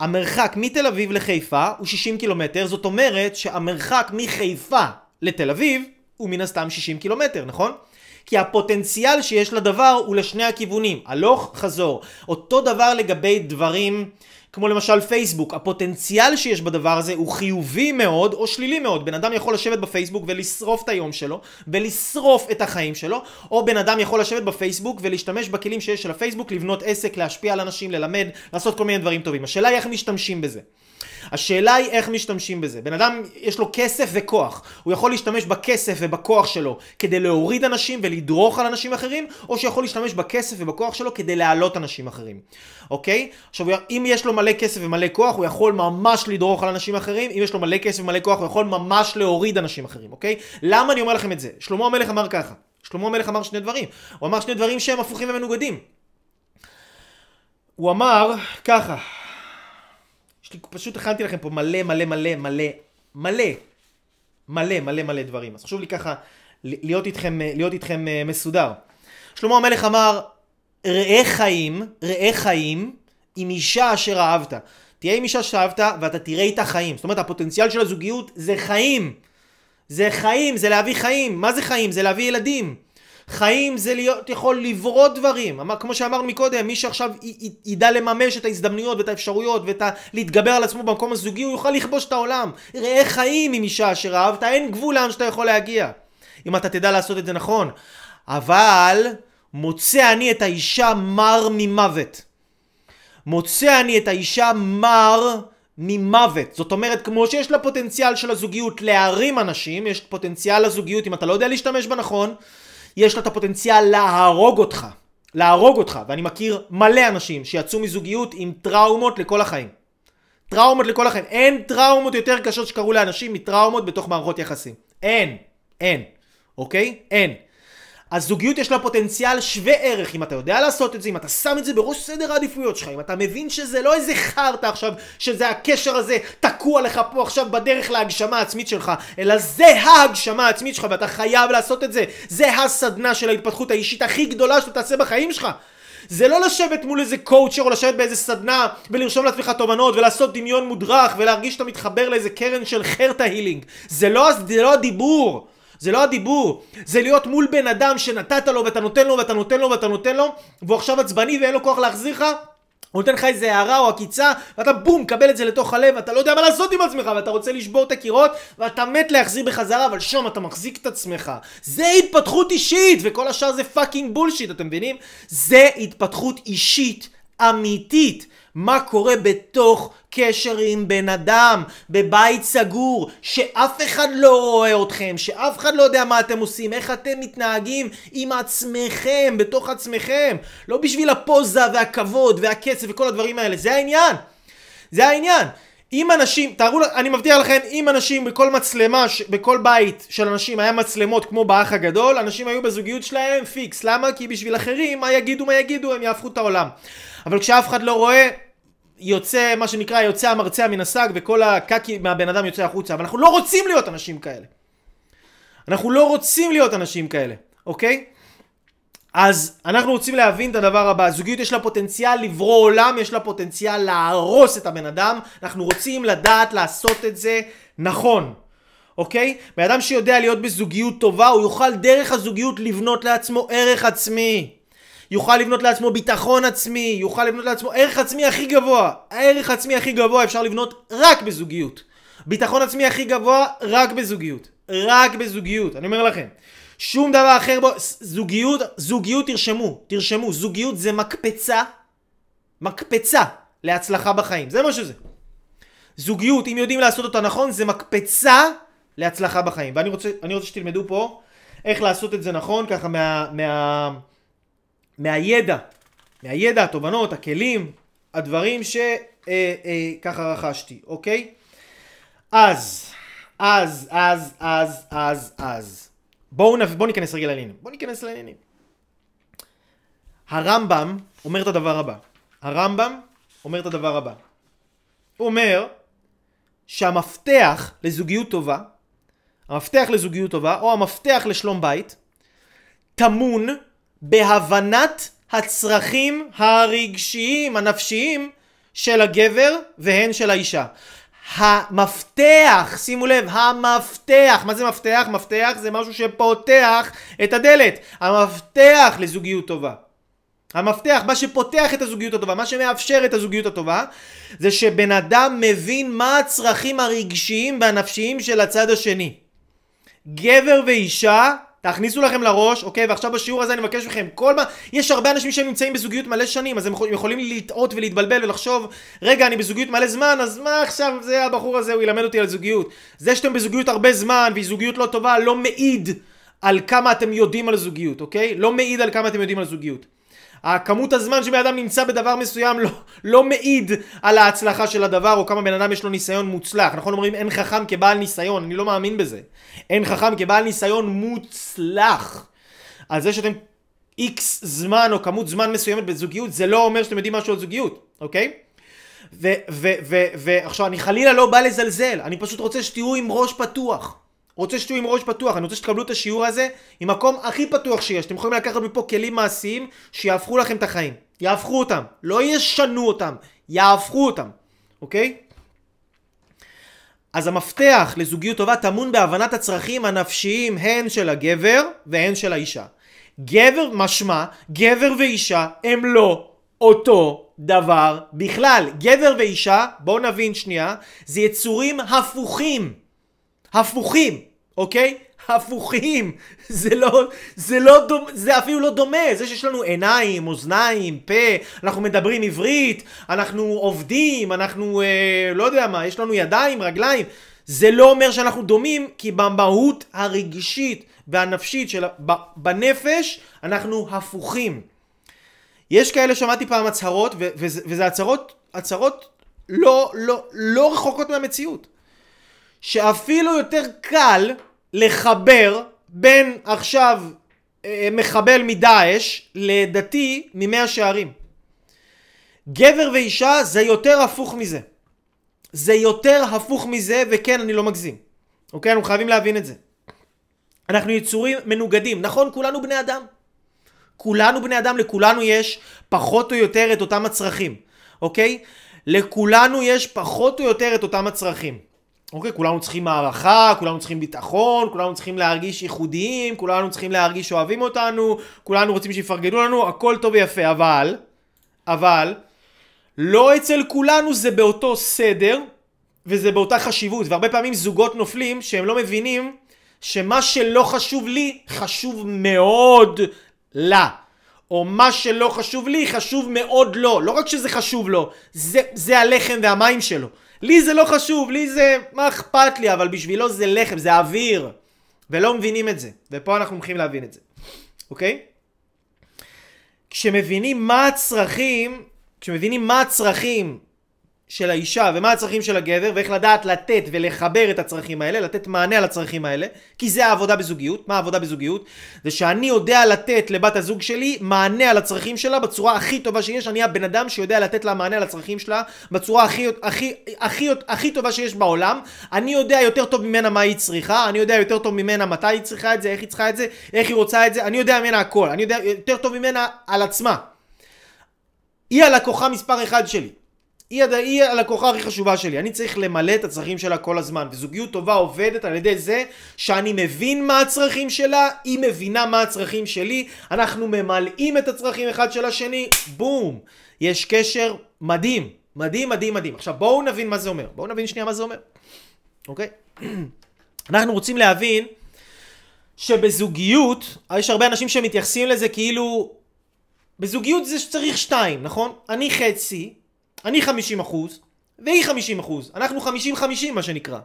S1: המרחק מתל אביב לחיפה הוא 60 קילומטר, זאת אומרת שהמרחק מחיפה לתל אביב הוא מן הסתם 60 קילומטר, נכון? כי הפוטנציאל שיש לדבר הוא לשני הכיוונים, הלוך חזור. אותו דבר לגבי דברים כמו למשל פייסבוק, הפוטנציאל שיש בדבר הזה הוא חיובי מאוד או שלילי מאוד. בן אדם יכול לשבת בפייסבוק ולשרוף את היום שלו, ולשרוף את החיים שלו, או בן אדם יכול לשבת בפייסבוק ולהשתמש בכלים שיש של הפייסבוק, לבנות עסק, להשפיע על אנשים, ללמד, לעשות כל מיני דברים טובים. השאלה היא איך משתמשים בזה. השאלה היא איך משתמשים בזה. בן אדם יש לו כסף וכוח, הוא יכול להשתמש בכסף ובכוח שלו כדי להוריד אנשים ולדרוך על אנשים אחרים, או שיכול להשתמש בכסף ובכוח שלו כדי להעלות אנשים אחרים, אוקיי? עכשיו, אם יש לו מלא כסף ומלא כוח, הוא יכול ממש לדרוך על אנשים אחרים, אם יש לו מלא כסף ומלא כוח, הוא יכול ממש להוריד אנשים אחרים, אוקיי? למה אני אומר לכם את זה? שלמה המלך אמר ככה. שלמה המלך אמר שני דברים. הוא אמר שני דברים שהם הפוכים ומנוגדים. הוא אמר ככה, לי, פשוט הכנתי לכם פה מלא מלא מלא מלא מלא מלא מלא מלא דברים. אז חשוב לי ככה להיות איתכם, להיות איתכם אה, מסודר. שלמה המלך אמר, ראה חיים, ראה חיים עם אישה אשר אהבת. תהיה עם אישה שאהבת ואתה תראה איתה חיים. זאת אומרת, הפוטנציאל של הזוגיות זה חיים. זה חיים, זה להביא חיים. מה זה חיים? זה להביא ילדים. חיים זה להיות יכול לברוא דברים. כמו שאמרנו מקודם, מי שעכשיו י- י- ידע לממש את ההזדמנויות ואת האפשרויות ואת ה... להתגבר על עצמו במקום הזוגי, הוא יוכל לכבוש את העולם. ראה חיים עם אישה אשר אהבת, אין גבול לאן שאתה יכול להגיע. אם אתה תדע לעשות את זה נכון. אבל מוצא אני את האישה מר ממוות. מוצא אני את האישה מר ממוות. זאת אומרת, כמו שיש לה פוטנציאל של הזוגיות להרים אנשים, יש פוטנציאל לזוגיות, אם אתה לא יודע להשתמש בה נכון, יש לה את הפוטנציאל להרוג אותך. להרוג אותך. ואני מכיר מלא אנשים שיצאו מזוגיות עם טראומות לכל החיים. טראומות לכל החיים. אין טראומות יותר קשות שקרו לאנשים מטראומות בתוך מערכות יחסים. אין. אין. אוקיי? אין. הזוגיות יש לה פוטנציאל שווה ערך אם אתה יודע לעשות את זה, אם אתה שם את זה בראש סדר העדיפויות שלך, אם אתה מבין שזה לא איזה חרטא עכשיו, שזה הקשר הזה תקוע לך פה עכשיו בדרך להגשמה העצמית שלך, אלא זה ההגשמה העצמית שלך ואתה חייב לעשות את זה. זה הסדנה של ההתפתחות האישית הכי גדולה שאתה תעשה בחיים שלך. זה לא לשבת מול איזה קואוצ'ר או לשבת באיזה סדנה ולרשום לעצמך תובנות ולעשות דמיון מודרך ולהרגיש שאתה מתחבר לאיזה קרן של חרטא הילינג. זה לא, זה לא הדיבור. זה לא הדיבור, זה להיות מול בן אדם שנתת לו ואתה נותן לו ואתה נותן לו ואתה נותן לו והוא עכשיו עצבני ואין לו כוח להחזיר לך הוא נותן לך איזה הערה או עקיצה ואתה בום קבל את זה לתוך הלב ואתה לא יודע מה לעשות עם עצמך ואתה רוצה לשבור את הקירות ואתה מת להחזיר בחזרה אבל שם אתה מחזיק את עצמך זה התפתחות אישית וכל השאר זה fucking bullshit אתם מבינים? זה התפתחות אישית אמיתית מה קורה בתוך קשר עם בן אדם, בבית סגור, שאף אחד לא רואה אתכם, שאף אחד לא יודע מה אתם עושים, איך אתם מתנהגים עם עצמכם, בתוך עצמכם. לא בשביל הפוזה והכבוד והכסף וכל הדברים האלה, זה העניין. זה העניין. אם אנשים, תארו, אני מבטיח לכם, אם אנשים בכל מצלמה, בכל בית של אנשים היה מצלמות כמו באח הגדול, אנשים היו בזוגיות שלהם פיקס. למה? כי בשביל אחרים, מה יגידו, מה יגידו, הם יהפכו את העולם. אבל כשאף אחד לא רואה, יוצא, מה שנקרא, יוצא המרצע מן השק וכל הקקי מהבן אדם יוצא החוצה. אבל אנחנו לא רוצים להיות אנשים כאלה. אנחנו לא רוצים להיות אנשים כאלה, אוקיי? אז אנחנו רוצים להבין את הדבר הבא, זוגיות יש לה פוטנציאל לברוא עולם, יש לה פוטנציאל להרוס את הבן אדם, אנחנו רוצים לדעת לעשות את זה נכון, אוקיי? בן אדם שיודע להיות בזוגיות טובה, הוא יוכל דרך הזוגיות לבנות לעצמו ערך עצמי. יוכל לבנות לעצמו ביטחון עצמי, יוכל לבנות לעצמו ערך עצמי הכי גבוה. הערך עצמי הכי גבוה אפשר לבנות רק בזוגיות. ביטחון עצמי הכי גבוה רק בזוגיות. רק בזוגיות, אני אומר לכם. שום דבר אחר בו, זוגיות, זוגיות תרשמו, תרשמו, זוגיות זה מקפצה, מקפצה להצלחה בחיים, זה מה שזה. זוגיות, אם יודעים לעשות אותה נכון, זה מקפצה להצלחה בחיים. ואני רוצה, רוצה שתלמדו פה איך לעשות את זה נכון, ככה מה, מה, מהידע, מהידע, התובנות, הכלים, הדברים שככה אה, אה, רכשתי, אוקיי? אז, אז, אז, אז, אז, אז. בואו נב... בוא ניכנס רגע לעניינים. בואו ניכנס לעניינים. הרמב"ם אומר את הדבר הבא. הרמב"ם אומר את הדבר הבא. הוא אומר שהמפתח לזוגיות טובה, המפתח לזוגיות טובה, או המפתח לשלום בית, טמון בהבנת הצרכים הרגשיים, הנפשיים, של הגבר והן של האישה. המפתח, שימו לב, המפתח, מה זה מפתח? מפתח זה משהו שפותח את הדלת. המפתח לזוגיות טובה. המפתח, מה שפותח את הזוגיות הטובה, מה שמאפשר את הזוגיות הטובה, זה שבן אדם מבין מה הצרכים הרגשיים והנפשיים של הצד השני. גבר ואישה, תכניסו לכם לראש, אוקיי? ועכשיו בשיעור הזה אני מבקש מכם, כל מה... יש הרבה אנשים שנמצאים בזוגיות מלא שנים, אז הם יכולים לטעות ולהתבלבל ולחשוב, רגע, אני בזוגיות מלא זמן, אז מה עכשיו זה הבחור הזה, הוא ילמד אותי על זוגיות. זה שאתם בזוגיות הרבה זמן, והיא זוגיות לא טובה, לא מעיד על כמה אתם יודעים על זוגיות, אוקיי? לא מעיד על כמה אתם יודעים על זוגיות. הכמות הזמן שבן אדם נמצא בדבר מסוים לא, לא מעיד על ההצלחה של הדבר או כמה בן אדם יש לו ניסיון מוצלח. נכון אומרים אין חכם כבעל ניסיון, אני לא מאמין בזה. אין חכם כבעל ניסיון מוצלח. על זה שאתם איקס זמן או כמות זמן מסוימת בזוגיות זה לא אומר שאתם יודעים משהו על זוגיות, אוקיי? ועכשיו אני חלילה לא בא לזלזל, אני פשוט רוצה שתהיו עם ראש פתוח. רוצה שתהיו עם ראש פתוח, אני רוצה שתקבלו את השיעור הזה עם מקום הכי פתוח שיש. אתם יכולים לקחת מפה כלים מעשיים שיהפכו לכם את החיים. יהפכו אותם, לא ישנו אותם, יהפכו אותם, אוקיי? אז המפתח לזוגיות טובה טמון בהבנת הצרכים הנפשיים הן של הגבר והן של האישה. גבר, משמע, גבר ואישה הם לא אותו דבר בכלל. גבר ואישה, בואו נבין שנייה, זה יצורים הפוכים. הפוכים, אוקיי? הפוכים. זה לא, זה לא דומה, זה אפילו לא דומה. זה שיש לנו עיניים, אוזניים, פה, אנחנו מדברים עברית, אנחנו עובדים, אנחנו אה, לא יודע מה, יש לנו ידיים, רגליים. זה לא אומר שאנחנו דומים, כי במהות הרגשית והנפשית של, בנפש, אנחנו הפוכים. יש כאלה, שמעתי פעם הצהרות, וזה, הצהרות, הצהרות לא, לא, לא רחוקות מהמציאות. שאפילו יותר קל לחבר בין עכשיו אה, מחבל מדאעש לדתי ממאה שערים. גבר ואישה זה יותר הפוך מזה. זה יותר הפוך מזה, וכן, אני לא מגזים. אוקיי? אנחנו חייבים להבין את זה. אנחנו יצורים מנוגדים. נכון, כולנו בני אדם. כולנו בני אדם, לכולנו יש פחות או יותר את אותם הצרכים. אוקיי? לכולנו יש פחות או יותר את אותם הצרכים. אוקיי, כולנו צריכים הערכה, כולנו צריכים ביטחון, כולנו צריכים להרגיש ייחודיים, כולנו צריכים להרגיש שאוהבים אותנו, כולנו רוצים שיפרגנו לנו, הכל טוב ויפה, אבל, אבל, לא אצל כולנו זה באותו סדר, וזה באותה חשיבות, והרבה פעמים זוגות נופלים שהם לא מבינים שמה שלא חשוב לי, חשוב מאוד לה. או מה שלא חשוב לי, חשוב מאוד לו. לא רק שזה חשוב לו, זה, זה הלחם והמים שלו. לי זה לא חשוב, לי זה, מה אכפת לי, אבל בשבילו זה לחם, זה אוויר. ולא מבינים את זה. ופה אנחנו הולכים להבין את זה, אוקיי? כשמבינים מה הצרכים, כשמבינים מה הצרכים של האישה ומה הצרכים של הגבר ואיך לדעת לתת ולחבר את הצרכים האלה, לתת מענה על הצרכים האלה, כי זה העבודה בזוגיות. מה העבודה בזוגיות? זה שאני יודע לתת לבת הזוג שלי מענה על הצרכים שלה בצורה הכי טובה שיש. אני הבן אדם שיודע לתת לה מענה על הצרכים שלה בצורה הכי, הכי, הכי, הכי טובה שיש בעולם. אני יודע יותר טוב ממנה מה היא צריכה, אני יודע יותר טוב ממנה מתי היא צריכה את זה, איך היא צריכה את זה, איך היא רוצה את זה, אני יודע ממנה הכל, אני יודע יותר טוב ממנה על עצמה. היא הלקוחה מספר אחד שלי. היא, הד... היא הלקוחה הכי חשובה שלי, אני צריך למלא את הצרכים שלה כל הזמן, וזוגיות טובה עובדת על ידי זה שאני מבין מה הצרכים שלה, היא מבינה מה הצרכים שלי, אנחנו ממלאים את הצרכים אחד של השני, בום! יש קשר מדהים, מדהים, מדהים, מדהים. עכשיו בואו נבין מה זה אומר, בואו נבין שנייה מה זה אומר, אוקיי? אנחנו רוצים להבין שבזוגיות, יש הרבה אנשים שמתייחסים לזה כאילו, בזוגיות זה שצריך שתיים, נכון? אני חצי, אני 50 אחוז, והיא 50 אחוז. אנחנו 50-50 מה שנקרא.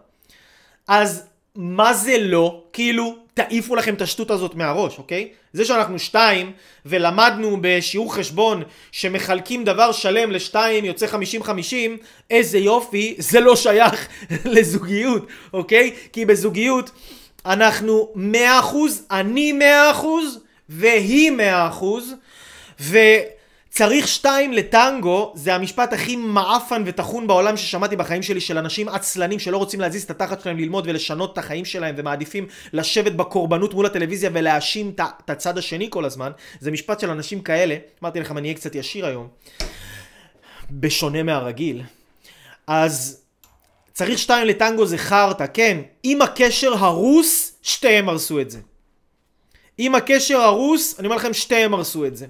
S1: אז מה זה לא? כאילו, תעיפו לכם את השטות הזאת מהראש, אוקיי? זה שאנחנו שתיים, ולמדנו בשיעור חשבון שמחלקים דבר שלם לשתיים יוצא 50-50, איזה יופי, זה לא שייך לזוגיות, אוקיי? כי בזוגיות אנחנו 100%, אני 100% והיא 100%, ו... צריך שתיים לטנגו, זה המשפט הכי מעפן וטחון בעולם ששמעתי בחיים שלי של אנשים עצלנים שלא רוצים להזיז את התחת שלהם ללמוד ולשנות את החיים שלהם ומעדיפים לשבת בקורבנות מול הטלוויזיה ולהאשים את הצד השני כל הזמן. זה משפט של אנשים כאלה, אמרתי לכם אני אהיה קצת ישיר היום, בשונה מהרגיל. אז צריך שתיים לטנגו זה חרטא, כן, אם הקשר הרוס, שתיהם הרסו את זה. אם הקשר הרוס, אני אומר לכם שתיהם הרסו את זה.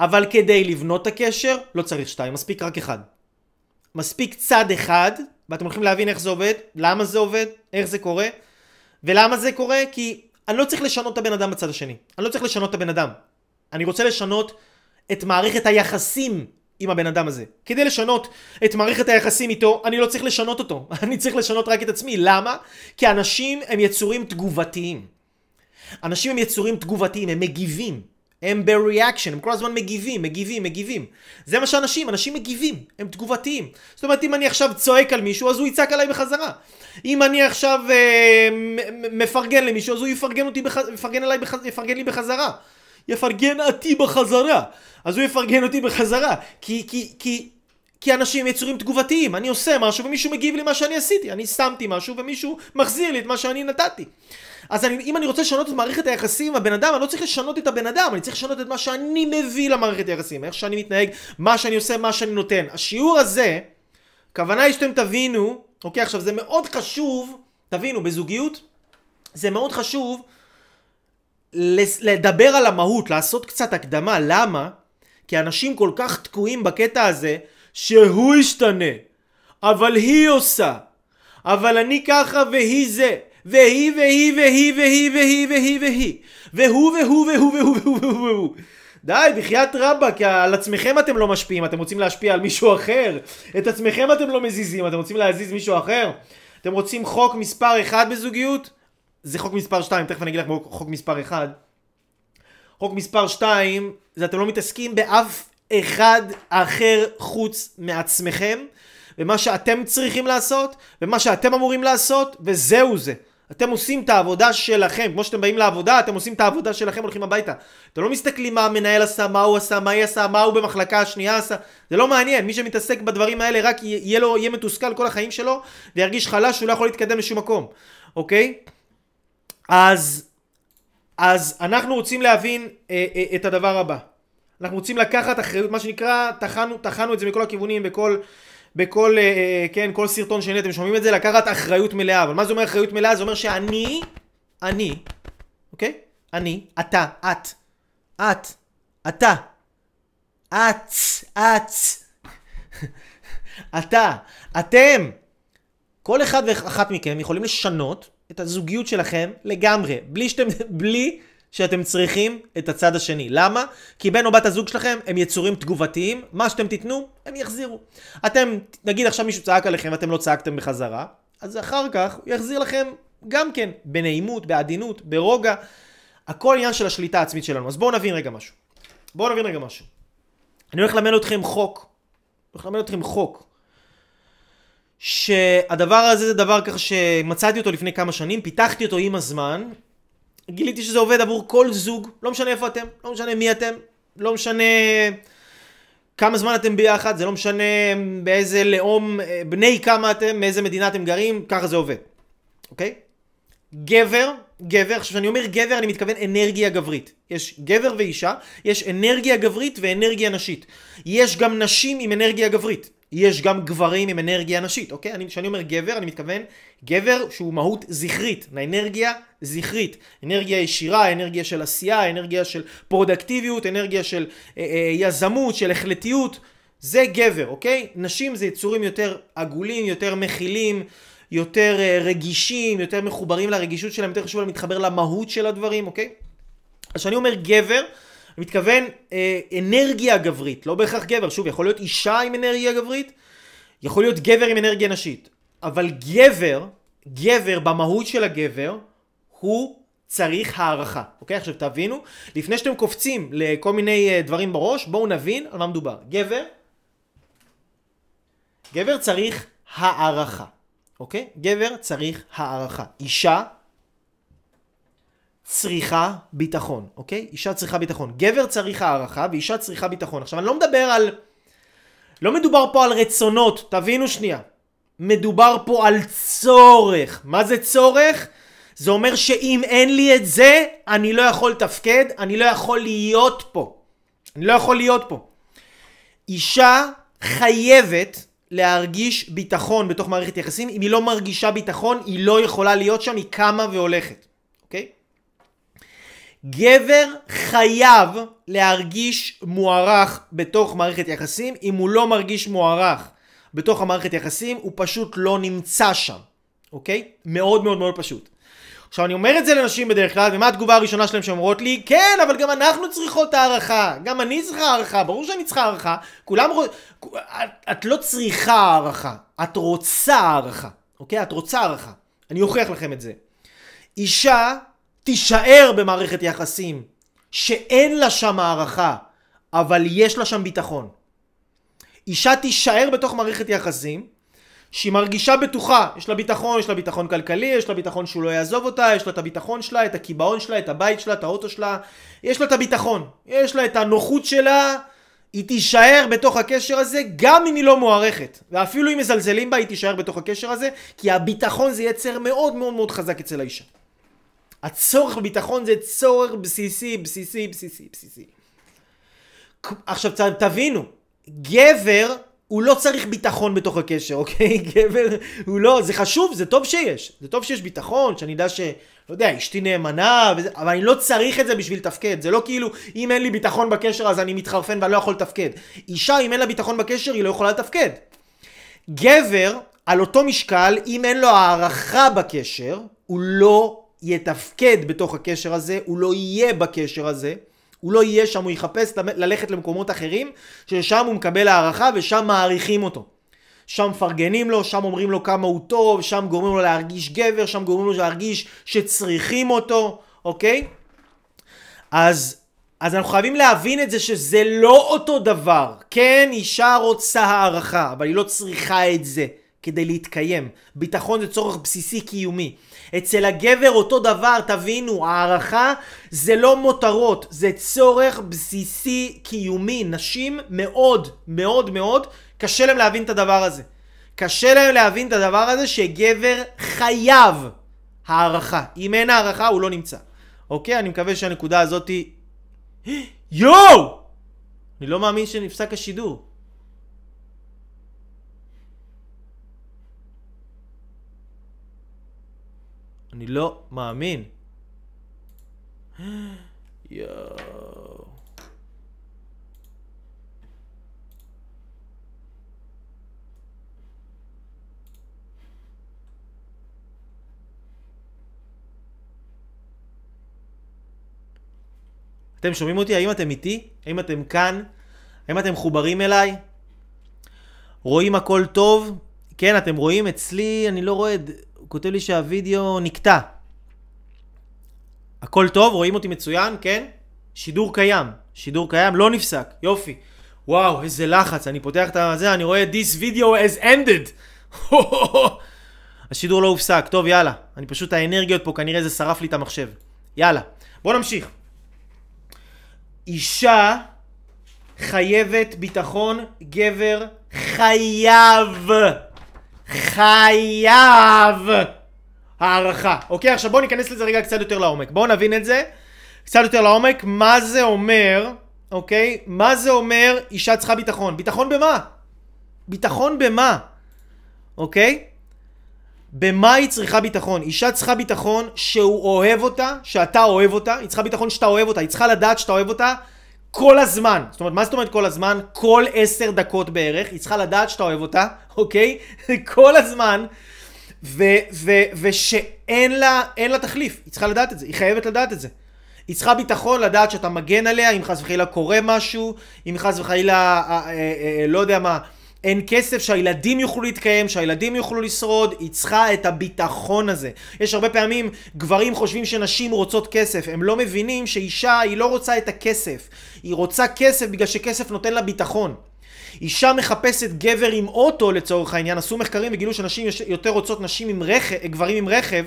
S1: אבל כדי לבנות את הקשר, לא צריך שתיים, מספיק רק אחד. מספיק צד אחד, ואתם הולכים להבין איך זה עובד, למה זה עובד, איך זה קורה, ולמה זה קורה? כי אני לא צריך לשנות את הבן אדם בצד השני. אני לא צריך לשנות את הבן אדם. אני רוצה לשנות את מערכת היחסים עם הבן אדם הזה. כדי לשנות את מערכת היחסים איתו, אני לא צריך לשנות אותו. אני צריך לשנות רק את עצמי. למה? כי אנשים הם יצורים תגובתיים. אנשים הם יצורים תגובתיים, הם מגיבים. הם ב-reaction, הם כל הזמן מגיבים, מגיבים, מגיבים. זה מה שאנשים, אנשים מגיבים, הם תגובתיים. זאת אומרת, אם אני עכשיו צועק על מישהו, אז הוא יצעק עליי בחזרה. אם אני עכשיו אה, מפרגן למישהו, אז הוא יפרגן, אותי בח... יפרגן, עליי בח... יפרגן לי בחזרה. יפרגן אותי בחזרה. אז הוא יפרגן אותי בחזרה. כי, כי, כי, כי אנשים יצורים תגובתיים. אני עושה משהו ומישהו מגיב לי מה שאני עשיתי. אני שמתי משהו ומישהו מחזיר לי את מה שאני נתתי. אז אני, אם אני רוצה לשנות את מערכת היחסים עם הבן אדם, אני לא צריך לשנות את הבן אדם, אני צריך לשנות את מה שאני מביא למערכת היחסים, איך שאני מתנהג, מה שאני עושה, מה שאני נותן. השיעור הזה, הכוונה היא שאתם תבינו, אוקיי, עכשיו זה מאוד חשוב, תבינו, בזוגיות, זה מאוד חשוב לדבר על המהות, לעשות קצת הקדמה, למה? כי אנשים כל כך תקועים בקטע הזה, שהוא ישתנה, אבל היא עושה, אבל אני ככה והיא זה. והיא והיא והיא והיא והיא והיא והיא והוא והוא והוא והוא והוא והוא והוא די, בחייאת רבאק, על עצמכם אתם לא משפיעים, אתם רוצים להשפיע על מישהו אחר. את עצמכם אתם לא מזיזים, אתם רוצים להזיז מישהו אחר. אתם רוצים חוק מספר 1 בזוגיות? זה חוק מספר 2, תכף אני אגיד לך חוק מספר 1. חוק מספר 2, זה אתם לא מתעסקים באף אחד אחר חוץ מעצמכם, ומה שאתם צריכים לעשות, ומה שאתם אמורים לעשות, וזהו זה. אתם עושים את העבודה שלכם, כמו שאתם באים לעבודה, אתם עושים את העבודה שלכם, הולכים הביתה. אתם לא מסתכלים מה המנהל עשה, מה הוא עשה, מה היא עשה, מה הוא במחלקה השנייה עשה. זה לא מעניין, מי שמתעסק בדברים האלה רק יהיה לו, יהיה מתוסכל כל החיים שלו, וירגיש חלש שהוא לא יכול להתקדם לשום מקום, אוקיי? אז, אז אנחנו רוצים להבין אה, אה, את הדבר הבא. אנחנו רוצים לקחת אחריות, מה שנקרא, טחנו, טחנו את זה מכל הכיוונים, בכל... בכל, אה, אה, כן, כל סרטון שני אתם שומעים את זה, לקחת אחריות מלאה. אבל מה זה אומר אחריות מלאה? זה אומר שאני, אני, אוקיי? אני, אתה, את, את, אתה, את, את, אתה, אתם, כל אחד ואחת מכם יכולים לשנות את הזוגיות שלכם לגמרי, בלי שאתם, בלי שאתם צריכים את הצד השני. למה? כי בן או בת הזוג שלכם הם יצורים תגובתיים, מה שאתם תיתנו, הם יחזירו. אתם, נגיד עכשיו מישהו צעק עליכם ואתם לא צעקתם בחזרה, אז אחר כך הוא יחזיר לכם גם כן, בנעימות, בעדינות, ברוגע. הכל עניין של השליטה העצמית שלנו. אז בואו נבין רגע משהו. בואו נבין רגע משהו. אני הולך ללמד אתכם חוק. אני הולך ללמד אתכם חוק. שהדבר הזה זה דבר ככה שמצאתי אותו לפני כמה שנים, פיתחתי אותו עם הזמן, גיליתי שזה עובד עבור כל זוג, לא משנה איפה אתם, לא משנה מי אתם, לא משנה כמה זמן אתם ביחד, זה לא משנה באיזה לאום, בני כמה אתם, מאיזה מדינה אתם גרים, ככה זה עובד, אוקיי? גבר, גבר, עכשיו כשאני אומר גבר אני מתכוון אנרגיה גברית. יש גבר ואישה, יש אנרגיה גברית ואנרגיה נשית. יש גם נשים עם אנרגיה גברית. יש גם גברים עם אנרגיה נשית, אוקיי? כשאני אומר גבר, אני מתכוון גבר שהוא מהות זכרית, לאנרגיה זכרית. אנרגיה ישירה, אנרגיה של עשייה, אנרגיה של פרודקטיביות, אנרגיה של אה, אה, יזמות, של החלטיות. זה גבר, אוקיי? נשים זה יצורים יותר עגולים, יותר מכילים, יותר אה, רגישים, יותר מחוברים לרגישות שלהם, יותר חשוב להם להתחבר למהות של הדברים, אוקיי? אז כשאני אומר גבר, אני מתכוון אה, אנרגיה גברית, לא בהכרח גבר, שוב, יכול להיות אישה עם אנרגיה גברית, יכול להיות גבר עם אנרגיה נשית, אבל גבר, גבר במהות של הגבר, הוא צריך הערכה, אוקיי? עכשיו תבינו, לפני שאתם קופצים לכל מיני אה, דברים בראש, בואו נבין על מה מדובר. גבר, גבר צריך הערכה, אוקיי? גבר צריך הערכה. אישה צריכה ביטחון, אוקיי? אישה צריכה ביטחון. גבר צריך הערכה ואישה צריכה ביטחון. עכשיו אני לא מדבר על... לא מדובר פה על רצונות, תבינו שנייה. מדובר פה על צורך. מה זה צורך? זה אומר שאם אין לי את זה, אני לא יכול לתפקד, אני לא יכול להיות פה. אני לא יכול להיות פה. אישה חייבת להרגיש ביטחון בתוך מערכת יחסים. אם היא לא מרגישה ביטחון, היא לא יכולה להיות שם, היא קמה והולכת. גבר חייב להרגיש מוערך בתוך מערכת יחסים. אם הוא לא מרגיש מוערך בתוך המערכת יחסים, הוא פשוט לא נמצא שם. אוקיי? מאוד מאוד מאוד פשוט. עכשיו אני אומר את זה לנשים בדרך כלל, ומה התגובה הראשונה שלהם שאומרות לי? כן, אבל גם אנחנו צריכות הערכה. גם אני צריכה הערכה, ברור שאני צריכה הערכה. כולם רוצ... את, את לא צריכה הערכה, את רוצה הערכה. אוקיי? את רוצה הערכה. אני אוכיח לכם את זה. אישה תישאר במערכת יחסים שאין לה שם הערכה, אבל יש לה שם ביטחון. אישה תישאר בתוך מערכת יחסים שהיא מרגישה בטוחה, יש לה ביטחון, יש לה ביטחון כלכלי, יש לה ביטחון שהוא לא יעזוב אותה, יש לה את הביטחון שלה, את הקיבעון שלה, את הבית שלה, את האוטו שלה, יש לה את הביטחון, יש לה את הנוחות שלה, היא תישאר בתוך הקשר הזה גם אם היא לא מוערכת, ואפילו אם מזלזלים בה היא תישאר בתוך הקשר הזה, כי הביטחון זה יצר מאוד מאוד מאוד חזק אצל האישה. הצורך בביטחון זה צורך בסיסי, בסיסי, בסיסי, בסיסי. עכשיו תבינו, גבר הוא לא צריך ביטחון בתוך הקשר, אוקיי? גבר, הוא לא, זה חשוב, זה טוב שיש. זה טוב שיש ביטחון, שאני אדע ש... לא יודע, אשתי נאמנה, וזה, אבל אני לא צריך את זה בשביל לתפקד. זה לא כאילו, אם אין לי ביטחון בקשר אז אני מתחרפן ואני לא יכול לתפקד. אישה, אם אין לה ביטחון בקשר, היא לא יכולה לתפקד. גבר, על אותו משקל, אם אין לו הערכה בקשר, הוא לא יתפקד בתוך הקשר הזה, הוא לא יהיה בקשר הזה. הוא לא יהיה שם, הוא יחפש ללכת למקומות אחרים, ששם הוא מקבל הערכה ושם מעריכים אותו. שם מפרגנים לו, שם אומרים לו כמה הוא טוב, שם גורמים לו להרגיש גבר, שם גורמים לו להרגיש שצריכים אותו, אוקיי? אז, אז אנחנו חייבים להבין את זה שזה לא אותו דבר. כן, אישה רוצה הערכה, אבל היא לא צריכה את זה כדי להתקיים. ביטחון זה צורך בסיסי קיומי. אצל הגבר אותו דבר, תבינו, הערכה זה לא מותרות, זה צורך בסיסי קיומי. נשים מאוד מאוד מאוד קשה להם להבין את הדבר הזה. קשה להם להבין את הדבר הזה שגבר חייב הערכה. אם אין הערכה הוא לא נמצא. אוקיי? אני מקווה שהנקודה הזאתי... יואו! אני לא מאמין שנפסק השידור. אני לא מאמין. יואו. אתם שומעים אותי? האם אתם איתי? האם אתם כאן? האם אתם מחוברים אליי? רואים הכל טוב? כן, אתם רואים אצלי, אני לא רואה... הוא כותב לי שהווידאו נקטע. הכל טוב, רואים אותי מצוין, כן? שידור קיים, שידור קיים, לא נפסק, יופי. וואו, איזה לחץ, אני פותח את זה, אני רואה this video has ended. השידור לא הופסק, טוב יאללה. אני פשוט, האנרגיות פה כנראה זה שרף לי את המחשב. יאללה, בוא נמשיך. אישה חייבת ביטחון, גבר חייב חייב הערכה. אוקיי, עכשיו בואו ניכנס לזה רגע קצת יותר לעומק. בואו נבין את זה קצת יותר לעומק, מה זה אומר, אוקיי? מה זה אומר אישה צריכה ביטחון? ביטחון במה? ביטחון במה? אוקיי? במה היא צריכה ביטחון? אישה צריכה ביטחון שהוא אוהב אותה, שאתה אוהב אותה, היא צריכה ביטחון שאתה אוהב אותה, היא צריכה לדעת שאתה אוהב אותה כל הזמן. זאת אומרת, מה זאת אומרת כל הזמן? כל עשר דקות בערך. היא צריכה לדעת שאתה אוהב אותה, אוקיי? כל הזמן. ו- ו- ושאין לה, לה תחליף. היא צריכה לדעת את זה. היא חייבת לדעת את זה. היא צריכה ביטחון לדעת שאתה מגן עליה, אם חס וחלילה קורה משהו, אם חס וחלילה, אה, אה, אה, לא יודע מה, אין כסף שהילדים יוכלו להתקיים, שהילדים יוכלו לשרוד, היא צריכה את הביטחון הזה. יש הרבה פעמים גברים חושבים שנשים רוצות כסף, הם לא מבינים שאישה היא לא רוצה את הכסף, היא רוצה כסף בגלל שכסף נותן לה ביטחון. אישה מחפשת גבר עם אוטו לצורך העניין, עשו מחקרים וגילו שנשים יותר רוצות נשים עם רכב, גברים עם רכב,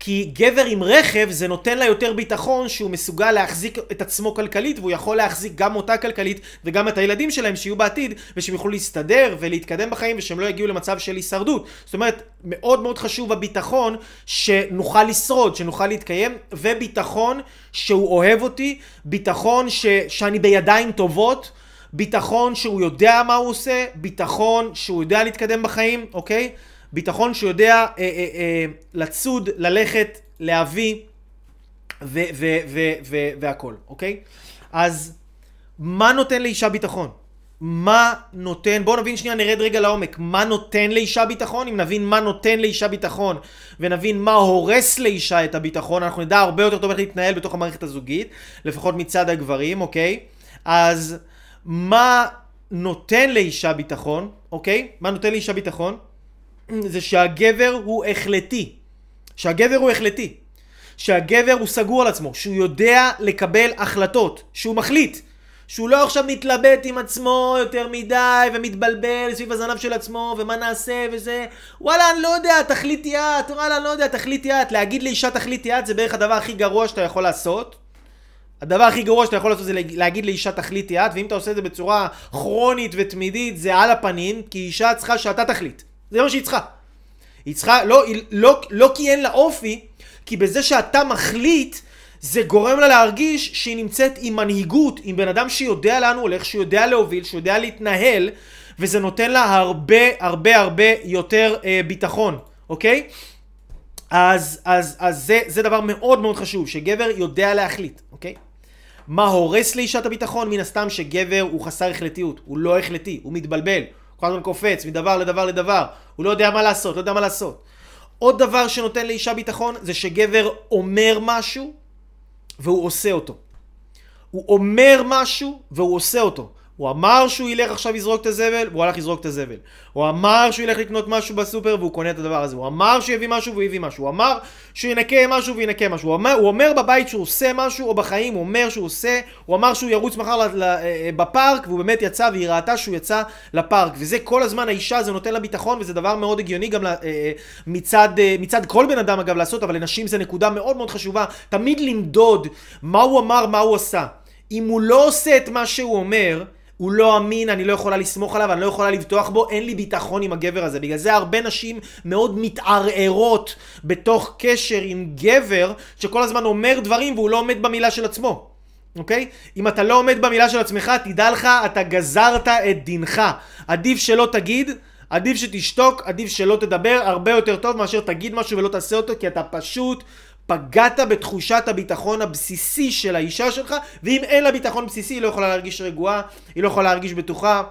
S1: כי גבר עם רכב זה נותן לה יותר ביטחון שהוא מסוגל להחזיק את עצמו כלכלית והוא יכול להחזיק גם אותה כלכלית וגם את הילדים שלהם שיהיו בעתיד ושהם יוכלו להסתדר ולהתקדם בחיים ושהם לא יגיעו למצב של הישרדות. זאת אומרת, מאוד מאוד חשוב הביטחון שנוכל לשרוד, שנוכל להתקיים וביטחון שהוא אוהב אותי, ביטחון ש... שאני בידיים טובות ביטחון שהוא יודע מה הוא עושה, ביטחון שהוא יודע להתקדם בחיים, אוקיי? ביטחון שהוא יודע אה, אה, אה, לצוד, ללכת, להביא והכל, אוקיי? אז מה נותן לאישה ביטחון? מה נותן, בואו נבין שנייה, נרד רגע לעומק, מה נותן לאישה ביטחון? אם נבין מה נותן לאישה ביטחון ונבין מה הורס לאישה את הביטחון, אנחנו נדע הרבה יותר טוב איך להתנהל בתוך המערכת הזוגית, לפחות מצד הגברים, אוקיי? אז מה נותן לאישה ביטחון, אוקיי? מה נותן לאישה ביטחון? זה שהגבר הוא החלטי. שהגבר הוא החלטי. שהגבר הוא סגור על עצמו, שהוא יודע לקבל החלטות, שהוא מחליט. שהוא לא עכשיו מתלבט עם עצמו יותר מדי ומתבלבל סביב הזנב של עצמו ומה נעשה וזה וואלה אני לא יודע תחליטי את וואלה אני לא יודע תחליטי את להגיד לאישה תחליטי את זה בערך הדבר הכי גרוע שאתה יכול לעשות הדבר הכי גרוע שאתה יכול לעשות זה להגיד לאישה תחליטי את, ואם אתה עושה את זה בצורה כרונית ותמידית זה על הפנים, כי אישה צריכה שאתה תחליט. זה מה שהיא צריכה. היא צריכה, לא, לא, לא כי אין לה אופי, כי בזה שאתה מחליט, זה גורם לה להרגיש שהיא נמצאת עם מנהיגות, עם בן אדם שיודע לאן הוא הולך, שיודע להוביל, שיודע להתנהל, וזה נותן לה הרבה הרבה הרבה יותר אה, ביטחון, אוקיי? אז, אז, אז זה, זה דבר מאוד מאוד חשוב, שגבר יודע להחליט, אוקיי? מה הורס לאישת הביטחון? מן הסתם שגבר הוא חסר החלטיות, הוא לא החלטי, הוא מתבלבל, כל הזמן קופץ מדבר לדבר לדבר, הוא לא יודע מה לעשות, לא יודע מה לעשות. עוד דבר שנותן לאישה ביטחון זה שגבר אומר משהו והוא עושה אותו. הוא אומר משהו והוא עושה אותו. הוא אמר שהוא ילך עכשיו לזרוק את הזבל, והוא הלך לזרוק את הזבל. הוא אמר שהוא ילך לקנות משהו בסופר, והוא קונה את הדבר הזה. הוא אמר שהוא יביא משהו, והוא יביא משהו. הוא אמר שהוא ינקה משהו, וינקה משהו. הוא אומר, הוא אומר בבית שהוא עושה משהו, או בחיים הוא אומר שהוא עושה, הוא אמר שהוא ירוץ מחר ל, אה, בפארק, והוא באמת יצא, והיא ראתה שהוא יצא לפארק. וזה כל הזמן האישה, זה נותן לה ביטחון, וזה דבר מאוד הגיוני גם אה, אה, מצד, מצד כל בן אדם אגב לעשות, אבל לנשים זה נקודה מאוד מאוד חשובה. תמיד למדוד מה הוא אמר, מה הוא עשה. אם הוא לא עושה את מה שהוא אומר, הוא לא אמין, אני לא יכולה לסמוך עליו, אני לא יכולה לבטוח בו, אין לי ביטחון עם הגבר הזה. בגלל זה הרבה נשים מאוד מתערערות בתוך קשר עם גבר שכל הזמן אומר דברים והוא לא עומד במילה של עצמו. אוקיי? אם אתה לא עומד במילה של עצמך, תדע לך, אתה גזרת את דינך. עדיף שלא תגיד, עדיף שתשתוק, עדיף שלא תדבר, הרבה יותר טוב מאשר תגיד משהו ולא תעשה אותו, כי אתה פשוט פגעת בתחושת הביטחון הבסיסי של האישה שלך, ואם אין לה ביטחון בסיסי היא לא יכולה להרגיש רגועה, היא לא יכולה להרגיש בטוחה.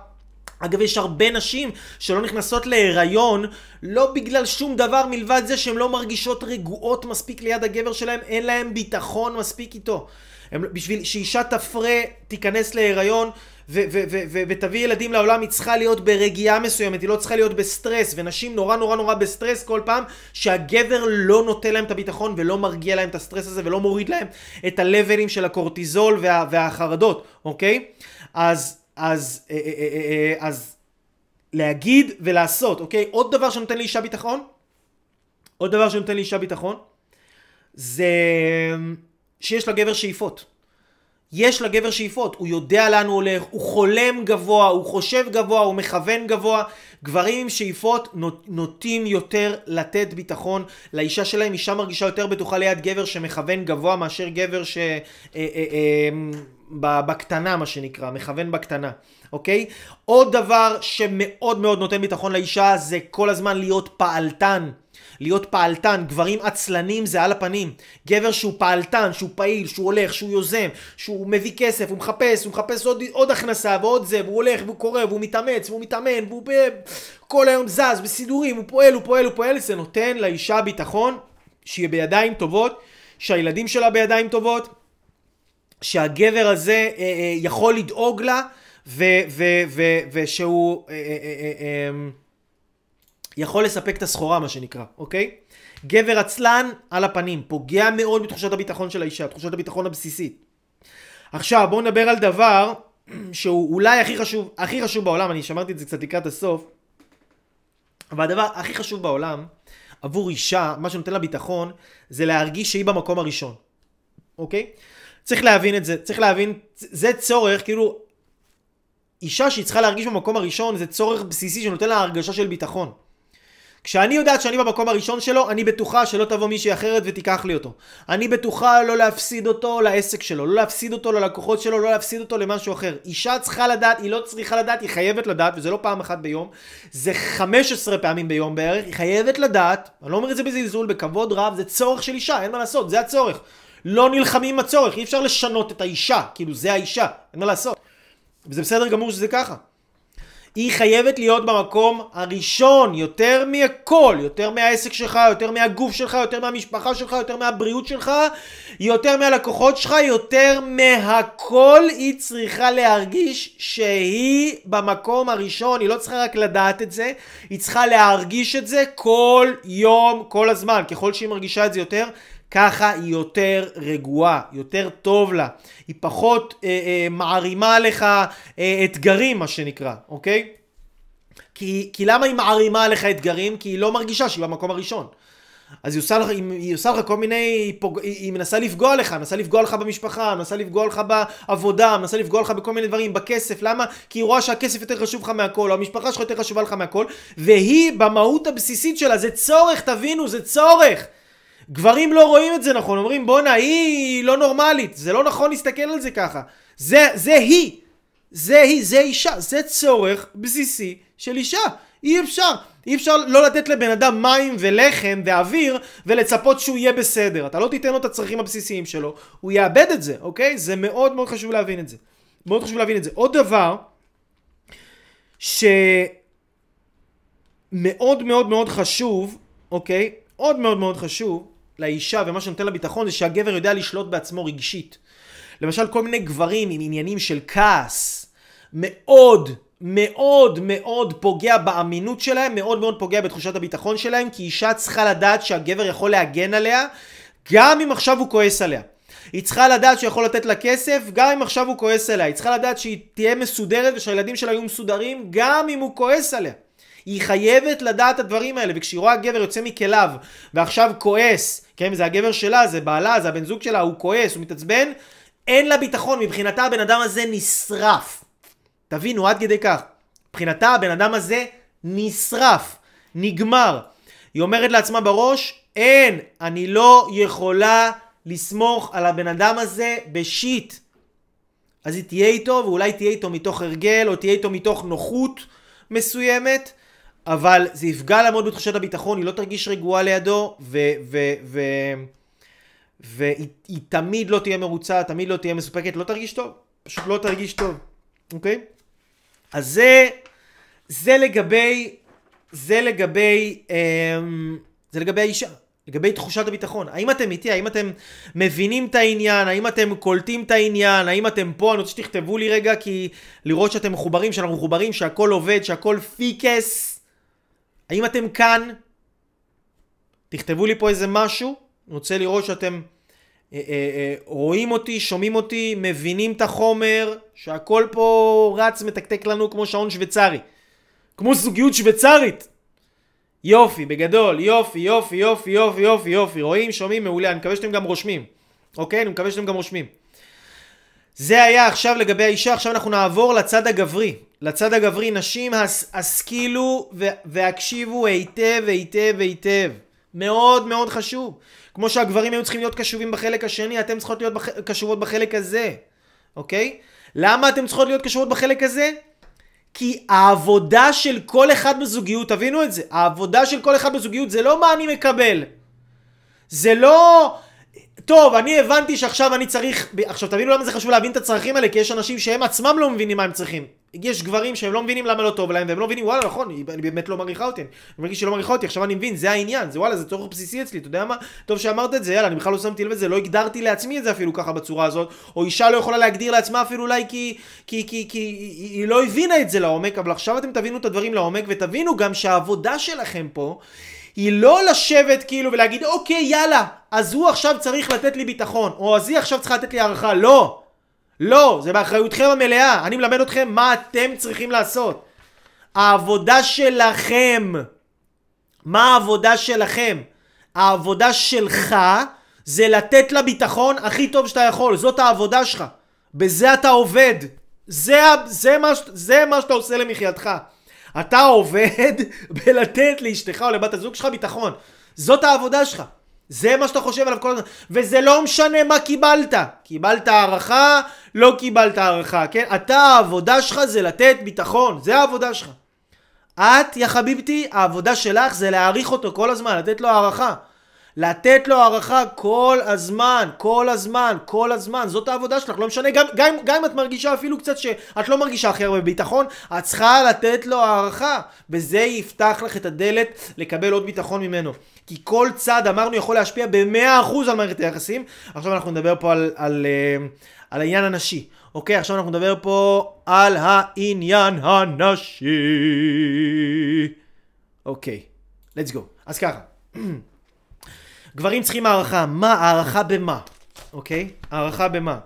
S1: אגב, יש הרבה נשים שלא נכנסות להיריון לא בגלל שום דבר מלבד זה שהן לא מרגישות רגועות מספיק ליד הגבר שלהן, אין להן ביטחון מספיק איתו. הם, בשביל שאישה תפרה, תיכנס להיריון, ותביא ילדים לעולם, היא צריכה להיות ברגיעה מסוימת, היא לא צריכה להיות בסטרס, ונשים נורא נורא נורא בסטרס כל פעם שהגבר לא נותן להם את הביטחון ולא מרגיע להם את הסטרס הזה ולא מוריד להם את הלבלים של הקורטיזול וה, והחרדות, אוקיי? אז, אז, אה, אה, אה, אז להגיד ולעשות, אוקיי? עוד דבר שנותן לאישה ביטחון, עוד דבר שנותן לאישה ביטחון, זה שיש לגבר שאיפות. יש לגבר שאיפות, הוא יודע לאן הוא הולך, הוא חולם גבוה, הוא חושב גבוה, הוא מכוון גבוה. גברים עם שאיפות נוטים יותר לתת ביטחון לאישה שלהם, אישה מרגישה יותר בטוחה ליד גבר שמכוון גבוה מאשר גבר ש... אה, אה, אה, בקטנה מה שנקרא, מכוון בקטנה, אוקיי? עוד דבר שמאוד מאוד נותן ביטחון לאישה זה כל הזמן להיות פעלתן. להיות פעלתן, גברים עצלנים זה על הפנים. גבר שהוא פעלתן, שהוא פעיל, שהוא הולך, שהוא יוזם, שהוא מביא כסף, הוא מחפש, הוא מחפש עוד, עוד הכנסה ועוד זה, והוא הולך והוא קורא והוא מתאמץ והוא מתאמן והוא ב... כל היום זז בסידורים, הוא פועל, הוא פועל, הוא פועל, זה נותן לאישה ביטחון שיהיה בידיים טובות, שהילדים שלה בידיים טובות, שהגבר הזה אה, אה, יכול לדאוג לה ו- ו- ו- ושהוא אה, אה, אה, אה, אמ, יכול לספק את הסחורה, מה שנקרא, אוקיי? גבר עצלן על הפנים, פוגע מאוד בתחושת הביטחון של האישה, תחושת הביטחון הבסיסית. עכשיו, בואו נדבר על דבר שהוא אולי הכי חשוב, הכי חשוב בעולם, אני שמרתי את זה קצת לקראת הסוף, אבל הדבר הכי חשוב בעולם, עבור אישה, מה שנותן לה ביטחון, זה להרגיש שהיא במקום הראשון, אוקיי? צריך להבין את זה, צריך להבין, זה צורך, כאילו, אישה שהיא צריכה להרגיש במקום הראשון, זה צורך בסיסי שנותן לה הרגשה של ביטחון. כשאני יודעת שאני במקום הראשון שלו, אני בטוחה שלא תבוא מישהי אחרת ותיקח לי אותו. אני בטוחה לא להפסיד אותו לעסק שלו, לא להפסיד אותו ללקוחות שלו, לא להפסיד אותו למשהו אחר. אישה צריכה לדעת, היא לא צריכה לדעת, היא חייבת לדעת, וזה לא פעם אחת ביום, זה 15 פעמים ביום בערך, היא חייבת לדעת, אני לא אומר את זה בזלזול, בכבוד רב, זה צורך של אישה, אין מה לעשות, זה הצורך. לא נלחמים עם הצורך, אי אפשר לשנות את האישה, כאילו זה האישה, אין מה לעשות. וזה בסדר גמור שזה ככה. היא חייבת להיות במקום הראשון, יותר מהכל, יותר מהעסק שלך, יותר מהגוף שלך, יותר מהמשפחה שלך, יותר מהבריאות שלך, יותר מהלקוחות שלך, יותר מהכל. היא צריכה להרגיש שהיא במקום הראשון, היא לא צריכה רק לדעת את זה, היא צריכה להרגיש את זה כל יום, כל הזמן, ככל שהיא מרגישה את זה יותר, ככה היא יותר רגועה, יותר טוב לה, היא פחות אה, אה, מערימה עליך אה, אתגרים מה שנקרא, אוקיי? כי, כי למה היא מערימה עליך אתגרים? כי היא לא מרגישה שהיא במקום הראשון. אז היא עושה לך, היא עושה לך כל מיני, פוג... היא מנסה לפגוע לך, מנסה לפגוע לך במשפחה, מנסה לפגוע לך בעבודה, מנסה לפגוע לך בכל מיני דברים, בכסף, למה? כי היא רואה שהכסף יותר חשוב לך מהכל, או המשפחה שלך יותר חשובה לך מהכל, והיא במהות הבסיסית שלה, זה צורך, תבינו, זה צורך. גברים לא רואים את זה נכון, אומרים בואנה היא לא נורמלית, זה לא נכון להסתכל על זה ככה. זה, זה היא, זה היא, זה אישה, זה צורך בסיסי של אישה. אי אפשר, אי אפשר לא לתת לבן אדם מים ולחם ואוויר ולצפות שהוא יהיה בסדר. אתה לא תיתן לו את הצרכים הבסיסיים שלו, הוא יאבד את זה, אוקיי? זה מאוד מאוד חשוב להבין את זה. מאוד חשוב להבין את זה. עוד דבר, שמאוד מאוד מאוד חשוב, אוקיי? עוד מאוד מאוד חשוב, לאישה ומה שנותן לה ביטחון זה שהגבר יודע לשלוט בעצמו רגשית. למשל כל מיני גברים עם עניינים של כעס, מאוד מאוד מאוד פוגע באמינות שלהם, מאוד מאוד פוגע בתחושת הביטחון שלהם, כי אישה צריכה לדעת שהגבר יכול להגן עליה, גם אם עכשיו הוא כועס עליה. היא צריכה לדעת שהוא יכול לתת לה כסף, גם אם עכשיו הוא כועס עליה. היא צריכה לדעת שהיא תהיה מסודרת ושהילדים שלה יהיו מסודרים, גם אם הוא כועס עליה. היא חייבת לדעת את הדברים האלה, וכשהיא רואה גבר יוצא מכליו, ועכשיו כועס, כן, זה הגבר שלה, זה בעלה, זה הבן זוג שלה, הוא כועס, הוא מתעצבן, אין לה ביטחון, מבחינתה הבן אדם הזה נשרף. תבינו, עד כדי כך. מבחינתה הבן אדם הזה נשרף, נגמר. היא אומרת לעצמה בראש, אין, אני לא יכולה לסמוך על הבן אדם הזה בשיט. אז היא תהיה איתו, ואולי תהיה איתו מתוך הרגל, או תהיה איתו מתוך נוחות מסוימת, אבל זה יפגע לה מאוד בתחושת הביטחון, היא לא תרגיש רגועה לידו, והיא תמיד לא תהיה מרוצה, תמיד לא תהיה מסופקת, לא תרגיש טוב. פשוט לא תרגיש טוב, אוקיי? אז זה, זה לגבי, זה לגבי, אמ, זה לגבי האישה. לגבי תחושת הביטחון. האם אתם איתי? האם אתם מבינים את העניין? האם אתם קולטים את העניין? האם אתם פה? אני רוצה שתכתבו לי רגע, כי לראות שאתם מחוברים, שאנחנו מחוברים, שהכל עובד, שהכל פיקס. האם אתם כאן? תכתבו לי פה איזה משהו. אני רוצה לראות שאתם אה, אה, אה, רואים אותי, שומעים אותי, מבינים את החומר, שהכל פה רץ מתקתק לנו כמו שעון שוויצרי. כמו זוגיות שוויצרית. יופי, בגדול, יופי, יופי, יופי, יופי, יופי, יופי, רואים, שומעים, מעולה, אני מקווה שאתם גם רושמים, אוקיי? אני מקווה שאתם גם רושמים. זה היה עכשיו לגבי האישה, עכשיו אנחנו נעבור לצד הגברי. לצד הגברי, נשים, השכילו והקשיבו היטב, היטב, היטב. מאוד מאוד חשוב. כמו שהגברים היו צריכים להיות קשובים בחלק השני, אתם צריכות להיות בח... קשובות בחלק הזה, אוקיי? למה אתם צריכות להיות קשובות בחלק הזה? כי העבודה של כל אחד בזוגיות, תבינו את זה, העבודה של כל אחד בזוגיות זה לא מה אני מקבל. זה לא... טוב, אני הבנתי שעכשיו אני צריך... עכשיו תבינו למה זה חשוב להבין את הצרכים האלה, כי יש אנשים שהם עצמם לא מבינים מה הם צריכים. יש גברים שהם לא מבינים למה לא טוב להם, והם לא מבינים, וואלה, נכון, אני באמת לא מעריכה אותי, אני מרגיש שלא מעריכה אותי, עכשיו אני מבין, זה העניין, זה וואלה, זה צורך בסיסי אצלי, אתה יודע מה? טוב שאמרת את זה, יאללה, אני בכלל לא שמתי לב לזה, לא הגדרתי לעצמי את זה אפילו ככה בצורה הזאת, או אישה לא יכולה להגדיר לעצמה אפילו אולי כי, כי, כי, כי היא לא הבינה את זה לעומק, אבל עכשיו אתם תבינו את הדברים לעומק, ותבינו גם שהעבודה שלכם פה, היא לא לשבת כאילו ולהגיד אוקיי יאללה אז הוא עכשיו צריך לתת לי ביטחון או אז היא עכשיו צריכה לתת לי הערכה לא לא זה באחריותכם המלאה. אני מלמד אתכם מה אתם צריכים לעשות. העבודה שלכם. מה העבודה שלכם? העבודה שלך זה לתת לה ביטחון הכי טוב שאתה יכול. זאת העבודה שלך. בזה אתה עובד. זה, זה, מה, זה מה שאתה עושה למחייתך. אתה עובד בלתת לאשתך או לבת הזוג שלך ביטחון. זאת העבודה שלך. זה מה שאתה חושב עליו כל הזמן. וזה לא משנה מה קיבלת. קיבלת הערכה, לא קיבלת הערכה, כן? אתה העבודה שלך זה לתת ביטחון. זה העבודה שלך. את, יא חביבתי, העבודה שלך זה להעריך אותו כל הזמן, לתת לו הערכה. לתת לו הערכה כל הזמן, כל הזמן, כל הזמן, זאת העבודה שלך, לא משנה, גם, גם, גם אם את מרגישה אפילו קצת שאת לא מרגישה הכי הרבה ביטחון, את צריכה לתת לו הערכה, וזה יפתח לך את הדלת לקבל עוד ביטחון ממנו. כי כל צד, אמרנו, יכול להשפיע ב-100% על מערכת היחסים. עכשיו אנחנו נדבר פה על, על, על, אה, על העניין הנשי. אוקיי, עכשיו אנחנו נדבר פה על העניין הנשי. אוקיי, let's go. אז ככה. גברים צריכים הערכה. מה? הערכה במה? אוקיי? הערכה במה?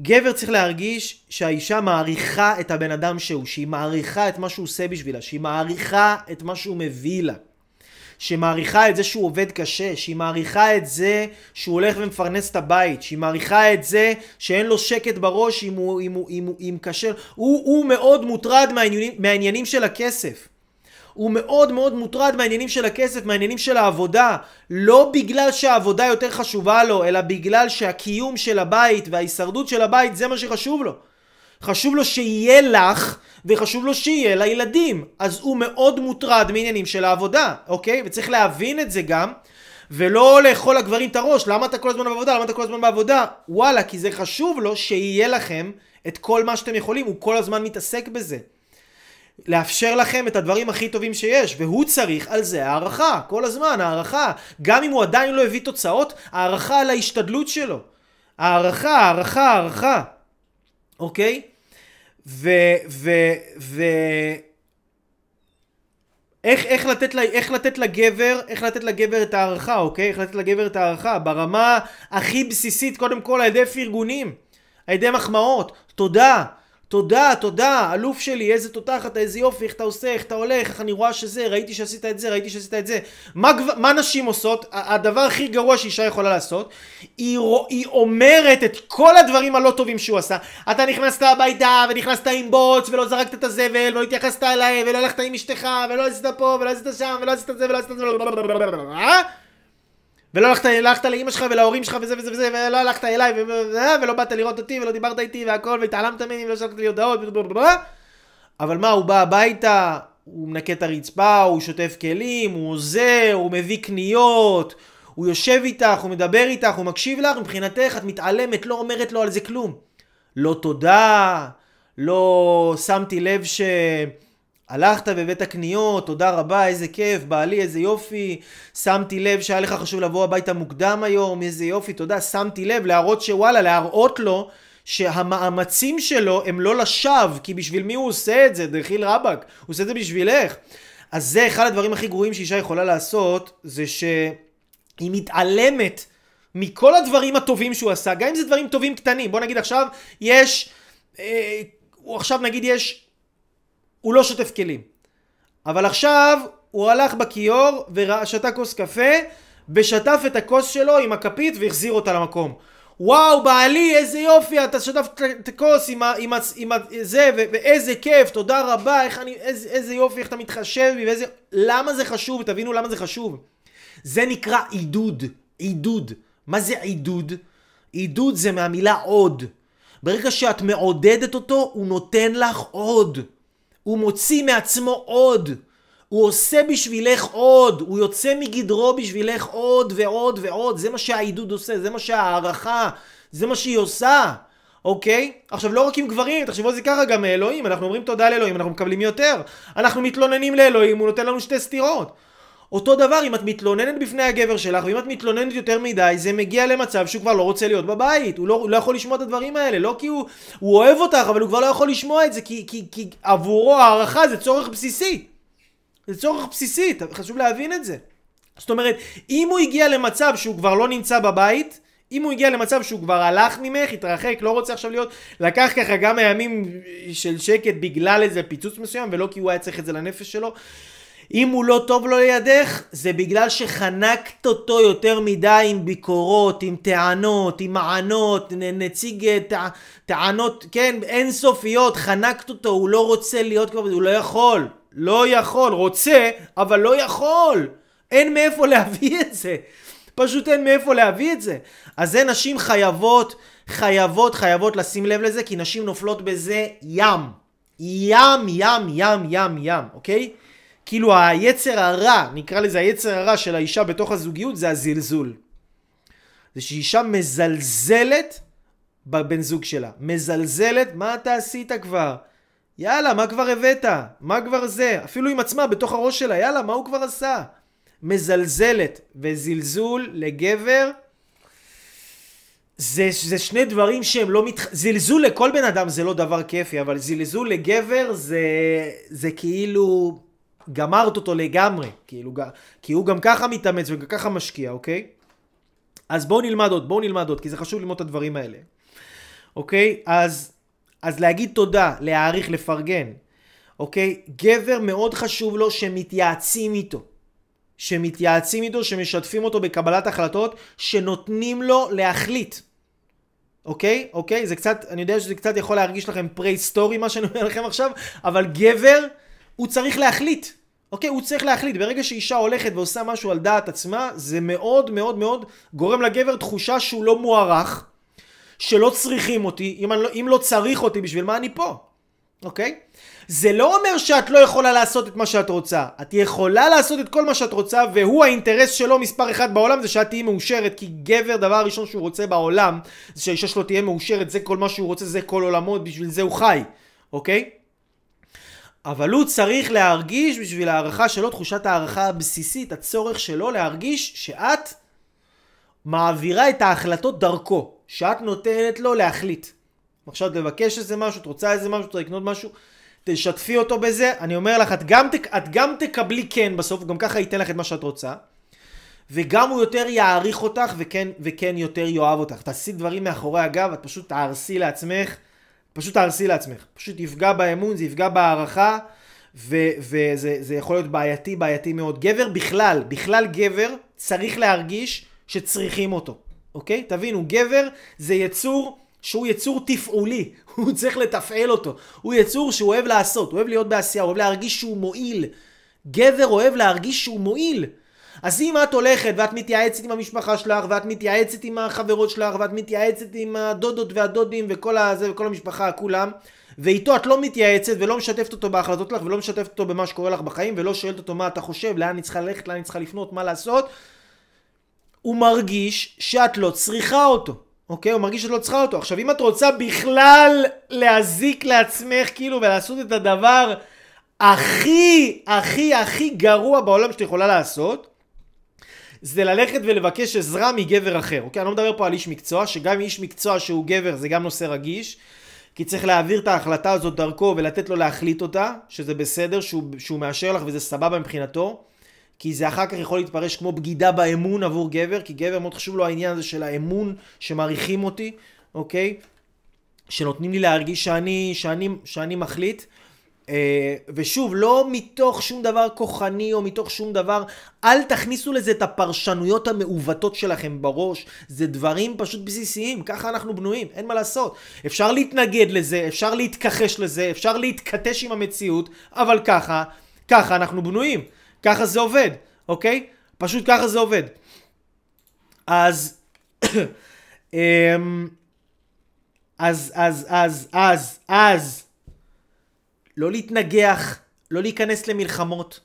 S1: גבר צריך להרגיש שהאישה מעריכה את הבן אדם שהוא, שהיא מעריכה את מה שהוא עושה בשבילה, שהיא מעריכה את מה שהוא מביא לה. שהיא מעריכה את זה שהוא עובד קשה, שהיא מעריכה את זה שהוא הולך ומפרנס את הבית, שהיא מעריכה את זה שאין לו שקט בראש אם הוא, אם הוא, אם הוא, אם קשה, הוא, הוא מאוד מוטרד מהעניינים, מהעניינים של הכסף. הוא מאוד מאוד מוטרד מהעניינים של הכסף, מהעניינים של העבודה. לא בגלל שהעבודה יותר חשובה לו, אלא בגלל שהקיום של הבית וההישרדות של הבית זה מה שחשוב לו. חשוב לו שיהיה לך, וחשוב לו שיהיה לילדים. אז הוא מאוד מוטרד מעניינים של העבודה, אוקיי? וצריך להבין את זה גם. ולא לאכול לגברים את הראש, למה אתה כל הזמן בעבודה? למה אתה כל הזמן בעבודה? וואלה, כי זה חשוב לו שיהיה לכם את כל מה שאתם יכולים, הוא כל הזמן מתעסק בזה. לאפשר לכם את הדברים הכי טובים שיש, והוא צריך על זה הערכה, כל הזמן הערכה. גם אם הוא עדיין לא הביא תוצאות, הערכה על ההשתדלות שלו. הערכה, הערכה, הערכה. אוקיי? ו... ו... ו... איך, איך, לתת לה, איך לתת לגבר, איך לתת לגבר את הערכה, אוקיי? איך לתת לגבר את הערכה? ברמה הכי בסיסית, קודם כל על ידי פרגונים, על ידי מחמאות, תודה, תודה, תודה, אלוף שלי, איזה תותחת, איזה יופי, איך אתה עושה, איך אתה הולך, איך אני רואה שזה, ראיתי שעשית את זה, ראיתי שעשית את זה. מה, מה נשים עושות? הדבר הכי גרוע שאישה יכולה לעשות, היא, היא אומרת את כל הדברים הלא טובים שהוא עשה. אתה נכנסת הביתה, ונכנסת עם בוץ, ולא זרקת את הזבל, ולא התייחסת אליי, ולא הלכת עם אשתך, ולא עשית פה, ולא עשית שם, ולא עשית זה, ולא עשית זה, ולא הלכת, הלכת לאימא שלך ולהורים שלך וזה וזה וזה, ולא הלכת אליי, ולא באת לראות אותי, ולא דיברת איתי והכל, והתעלמת ממני, ולא שלחת לי הודעות, אבל מה, הוא בא הביתה, הוא מנקה את הרצפה, הוא שוטף כלים, הוא עוזר, הוא מביא קניות, הוא יושב איתך, הוא מדבר איתך, הוא מקשיב לך, מבחינתך את מתעלמת, לא אומרת לו על זה כלום. לא תודה, לא שמתי לב ש... הלכת והבאת קניות, תודה רבה, איזה כיף, בעלי, איזה יופי, שמתי לב שהיה לך חשוב לבוא הביתה מוקדם היום, איזה יופי, תודה, שמתי לב, להראות שוואלה, להראות לו שהמאמצים שלו הם לא לשווא, כי בשביל מי הוא עושה את זה, דחיל רבאק, הוא עושה את זה בשבילך. אז זה אחד הדברים הכי גרועים שאישה יכולה לעשות, זה שהיא מתעלמת מכל הדברים הטובים שהוא עשה, גם אם זה דברים טובים קטנים. בוא נגיד עכשיו, יש, אה, עכשיו נגיד יש הוא לא שוטף כלים. אבל עכשיו הוא הלך בכיור ושתה כוס קפה ושטף את הכוס שלו עם הכפית והחזיר אותה למקום. וואו בעלי איזה יופי אתה שטף את הכוס עם, ה, עם, ה, עם ה, זה ו, ואיזה כיף תודה רבה איך אני איזה, איזה יופי איך אתה מתחשב בי ואיזה למה זה חשוב תבינו למה זה חשוב זה נקרא עידוד עידוד מה זה עידוד? עידוד זה מהמילה עוד ברגע שאת מעודדת אותו הוא נותן לך עוד הוא מוציא מעצמו עוד. הוא עושה בשבילך עוד, הוא יוצא מגדרו בשבילך עוד ועוד ועוד, זה מה שהעידוד עושה, זה מה שהערכה, זה מה שהיא עושה. אוקיי? עכשיו לא רק עם גברים, תחשבו על זה ככה גם מאלוהים, אנחנו אומרים תודה לאלוהים, אנחנו מקבלים יותר. אנחנו מתלוננים לאלוהים, הוא נותן לנו שתי סטירות. אותו דבר אם את מתלוננת בפני הגבר שלך, ואם את מתלוננת יותר מדי, זה מגיע למצב שהוא כבר לא רוצה להיות בבית. הוא לא, הוא לא יכול לשמוע את הדברים האלה, לא כי הוא, הוא אוהב אותך, אבל הוא כבר לא יכול לשמוע את זה, כי, כי, כי עבורו הערכה זה צורך בסיסי. זה צורך בסיסי, חשוב להבין את זה. זאת אומרת, אם הוא הגיע למצב שהוא כבר לא נמצא בבית, אם הוא הגיע למצב שהוא כבר הלך ממך, התרחק, לא רוצה עכשיו להיות, לקח ככה גם הימים של שקט בגלל איזה פיצוץ מסוים, ולא כי הוא היה צריך את זה לנפש שלו. אם הוא לא טוב לו לידך, זה בגלל שחנקת אותו יותר מדי עם ביקורות, עם טענות, עם מענות, נציג טע, טענות, כן, אינסופיות, חנקת אותו, הוא לא רוצה להיות כבר, הוא לא יכול, לא יכול, רוצה, אבל לא יכול. אין מאיפה להביא את זה. פשוט אין מאיפה להביא את זה. אז זה נשים חייבות, חייבות, חייבות לשים לב לזה, כי נשים נופלות בזה ים. ים, ים, ים, ים, ים, אוקיי? כאילו היצר הרע, נקרא לזה היצר הרע של האישה בתוך הזוגיות, זה הזלזול. זה שאישה מזלזלת בבן זוג שלה. מזלזלת, מה אתה עשית כבר? יאללה, מה כבר הבאת? מה כבר זה? אפילו עם עצמה, בתוך הראש שלה, יאללה, מה הוא כבר עשה? מזלזלת וזלזול לגבר זה, זה שני דברים שהם לא מתח... זלזול לכל בן אדם זה לא דבר כיפי, אבל זלזול לגבר זה, זה כאילו גמרת אותו לגמרי, כאילו, כי הוא גם ככה מתאמץ וגם ככה משקיע, אוקיי? אז בואו נלמד עוד, בואו נלמד עוד, כי זה חשוב ללמוד את הדברים האלה. אוקיי? אז, אז להגיד תודה, להעריך, לפרגן. אוקיי? גבר מאוד חשוב לו שמתייעצים איתו. שמתייעצים איתו, שמשתפים אותו בקבלת החלטות, שנותנים לו להחליט. אוקיי? אוקיי? זה קצת, אני יודע שזה קצת יכול להרגיש לכם פרה-היסטורי מה שאני אומר לכם עכשיו, אבל גבר, הוא צריך להחליט. אוקיי? הוא צריך להחליט. ברגע שאישה הולכת ועושה משהו על דעת עצמה, זה מאוד מאוד מאוד גורם לגבר תחושה שהוא לא מוערך, שלא צריכים אותי. אם, לא, אם לא צריך אותי, בשביל מה אני פה? אוקיי? זה לא אומר שאת לא יכולה לעשות את מה שאת רוצה. את יכולה לעשות את כל מה שאת רוצה, והוא האינטרס שלו מספר אחד בעולם זה שאת תהיי מאושרת, כי גבר דבר ראשון שהוא רוצה בעולם, זה שהאישה שלו תהיה מאושרת, זה כל מה שהוא רוצה, זה כל עולמו, בשביל זה הוא חי, אוקיי? אבל הוא צריך להרגיש בשביל הערכה שלו, תחושת הערכה הבסיסית, הצורך שלו להרגיש שאת מעבירה את ההחלטות דרכו, שאת נותנת לו להחליט. עכשיו תבקש איזה משהו, את רוצה איזה משהו, את רוצה לקנות משהו, תשתפי אותו בזה, אני אומר לך, את גם, את גם תקבלי כן בסוף, גם ככה ייתן לך את מה שאת רוצה, וגם הוא יותר יעריך אותך וכן, וכן יותר יאהב אותך. תעשי דברים מאחורי הגב, את פשוט תהרסי לעצמך, פשוט תהרסי לעצמך. פשוט יפגע באמון, זה יפגע בהערכה, וזה יכול להיות בעייתי, בעייתי מאוד. גבר בכלל, בכלל גבר צריך להרגיש שצריכים אותו, אוקיי? תבינו, גבר זה יצור שהוא יצור תפעולי, הוא צריך לתפעל אותו. הוא יצור שהוא אוהב לעשות, הוא אוהב להיות בעשייה, הוא אוהב להרגיש שהוא מועיל. גבר אוהב להרגיש שהוא מועיל. אז אם את הולכת ואת מתייעצת עם המשפחה שלך, ואת מתייעצת עם החברות שלך, ואת מתייעצת עם הדודות והדודים וכל הזה וכל המשפחה, כולם, ואיתו את לא מתייעצת ולא משתפת אותו בהחלטות שלך ולא משתפת אותו במה שקורה לך בחיים ולא שואלת אותו מה אתה חושב, לאן אני צריכה ללכת, לאן אני צריכה לפנות, מה לעשות, הוא מרגיש שאת לא צריכה אותו. אוקיי? הוא מרגיש שאת לא צריכה אותו. עכשיו, אם את רוצה בכלל להזיק לעצמך, כאילו, ולעשות את הדבר הכי, הכי, הכי גרוע בעולם שאת יכולה לעשות, זה ללכת ולבקש עזרה מגבר אחר, אוקיי? אני לא מדבר פה על איש מקצוע, שגם איש מקצוע שהוא גבר זה גם נושא רגיש, כי צריך להעביר את ההחלטה הזאת דרכו ולתת לו להחליט אותה, שזה בסדר, שהוא, שהוא מאשר לך וזה סבבה מבחינתו. כי זה אחר כך יכול להתפרש כמו בגידה באמון עבור גבר, כי גבר מאוד חשוב לו העניין הזה של האמון שמעריכים אותי, אוקיי? שנותנים לי להרגיש שאני, שאני, שאני מחליט. אה, ושוב, לא מתוך שום דבר כוחני או מתוך שום דבר, אל תכניסו לזה את הפרשנויות המעוותות שלכם בראש. זה דברים פשוט בסיסיים, ככה אנחנו בנויים, אין מה לעשות. אפשר להתנגד לזה, אפשר להתכחש לזה, אפשר להתכתש עם המציאות, אבל ככה, ככה אנחנו בנויים. ככה זה עובד, אוקיי? פשוט ככה זה עובד. אז... אמ, אז, אז, אז, אז, אז, לא להתנגח, לא להיכנס למלחמות,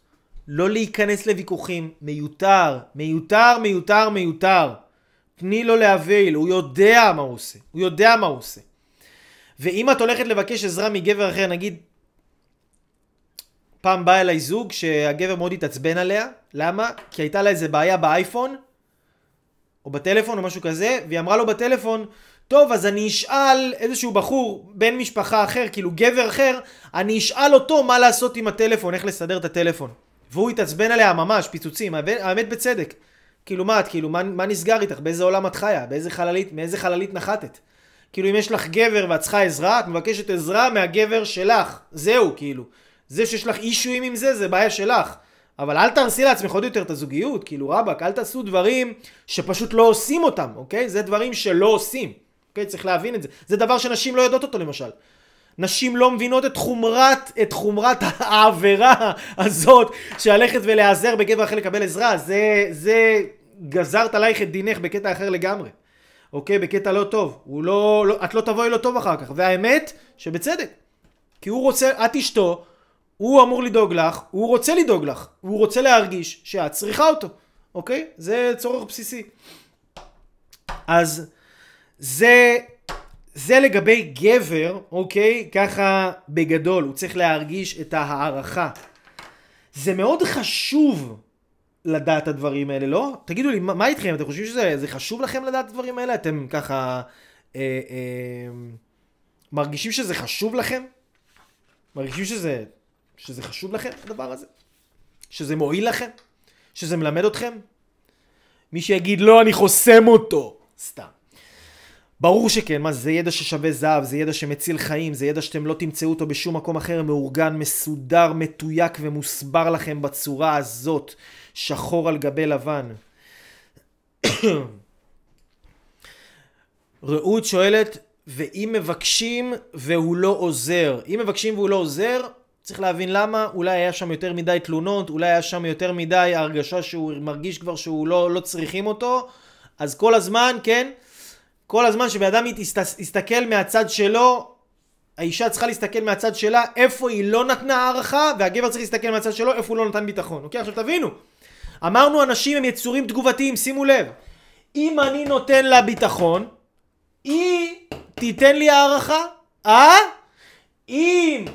S1: לא להיכנס לוויכוחים, מיותר, מיותר, מיותר, מיותר. תני לו להבהיל, הוא יודע מה הוא עושה, הוא יודע מה הוא עושה. ואם את הולכת לבקש עזרה מגבר אחר, נגיד, פעם בא אליי זוג שהגבר מאוד התעצבן עליה, למה? כי הייתה לה איזה בעיה באייפון, או בטלפון או משהו כזה, והיא אמרה לו בטלפון, טוב, אז אני אשאל איזשהו בחור, בן משפחה אחר, כאילו גבר אחר, אני אשאל אותו מה לעשות עם הטלפון, איך לסדר את הטלפון. והוא התעצבן עליה ממש, פיצוצים, האמת בצדק. כאילו מה את, כאילו מה, מה נסגר איתך, באיזה עולם את חיה, באיזה חללית, מאיזה חללית נחתת. כאילו אם יש לך גבר ואת צריכה עזרה, את מבקשת עזרה מהגבר שלך, זהו כאילו. זה שיש לך אישויים עם זה, זה בעיה שלך. אבל אל תהרסי לעצמך עוד יותר את הזוגיות, כאילו רבאק, אל תעשו דברים שפשוט לא עושים אותם, אוקיי? זה דברים שלא עושים, אוקיי? צריך להבין את זה. זה דבר שנשים לא יודעות אותו למשל. נשים לא מבינות את חומרת, את חומרת העבירה הזאת של ללכת ולהיעזר בגבר אחר לקבל עזרה. זה, זה גזרת עלייך את דינך בקטע אחר לגמרי. אוקיי? בקטע לא טוב. הוא לא, לא, את לא תבואי לו טוב אחר כך. והאמת, שבצדק. כי הוא רוצה, את אשתו, הוא אמור לדאוג לך, הוא רוצה לדאוג לך. הוא רוצה להרגיש שאת צריכה אותו. אוקיי? זה צורך בסיסי. אז זה זה לגבי גבר, אוקיי? ככה בגדול, הוא צריך להרגיש את ההערכה. זה מאוד חשוב לדעת את הדברים האלה, לא? תגידו לי, מה, מה איתכם? אתם חושבים שזה חשוב לכם לדעת את הדברים האלה? אתם ככה אה, אה, מרגישים שזה חשוב לכם? מרגישים שזה, שזה חשוב לכם, הדבר הזה? שזה מועיל לכם? שזה מלמד אתכם? מי שיגיד, לא, אני חוסם אותו. סתם. ברור שכן, מה זה ידע ששווה זהב, זה ידע שמציל חיים, זה ידע שאתם לא תמצאו אותו בשום מקום אחר מאורגן, מסודר, מתויק ומוסבר לכם בצורה הזאת, שחור על גבי לבן. רעות שואלת, ואם מבקשים והוא לא עוזר, אם מבקשים והוא לא עוזר, צריך להבין למה, אולי היה שם יותר מדי תלונות, אולי היה שם יותר מדי הרגשה שהוא מרגיש כבר שהוא לא, לא צריכים אותו, אז כל הזמן, כן, כל הזמן שבן אדם יסתכל מהצד שלו, האישה צריכה להסתכל מהצד שלה איפה היא לא נתנה הערכה, והגבר צריך להסתכל מהצד שלו איפה הוא לא נתן ביטחון. אוקיי? עכשיו תבינו, אמרנו אנשים הם יצורים תגובתיים, שימו לב. אם אני נותן לה ביטחון, היא תיתן לי הערכה, אה? אם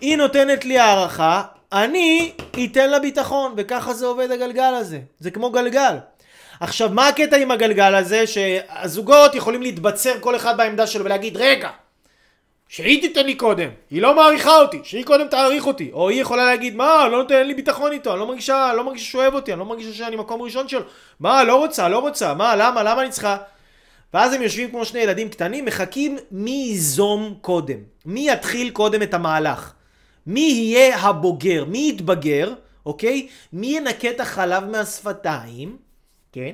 S1: היא נותנת לי הערכה, אני אתן לה ביטחון, וככה זה עובד הגלגל הזה. זה כמו גלגל. עכשיו, מה הקטע עם הגלגל הזה? שהזוגות יכולים להתבצר כל אחד בעמדה שלו ולהגיד, רגע, שהיא תיתן לי קודם, היא לא מעריכה אותי, שהיא קודם תעריך אותי. או היא יכולה להגיד, מה, לא נותן לי ביטחון איתו, אני לא מרגישה, לא מרגישה שהוא אוהב אותי, אני לא מרגישה שאני מקום ראשון שלו. מה, לא רוצה, לא רוצה, מה, למה, למה אני צריכה? ואז הם יושבים כמו שני ילדים קטנים, מחכים מי ייזום קודם. מי יתחיל קודם את המהלך. מי יהיה הבוגר, מי יתבגר, אוקיי? מי ינקה את החלב מהשפתיים, כן?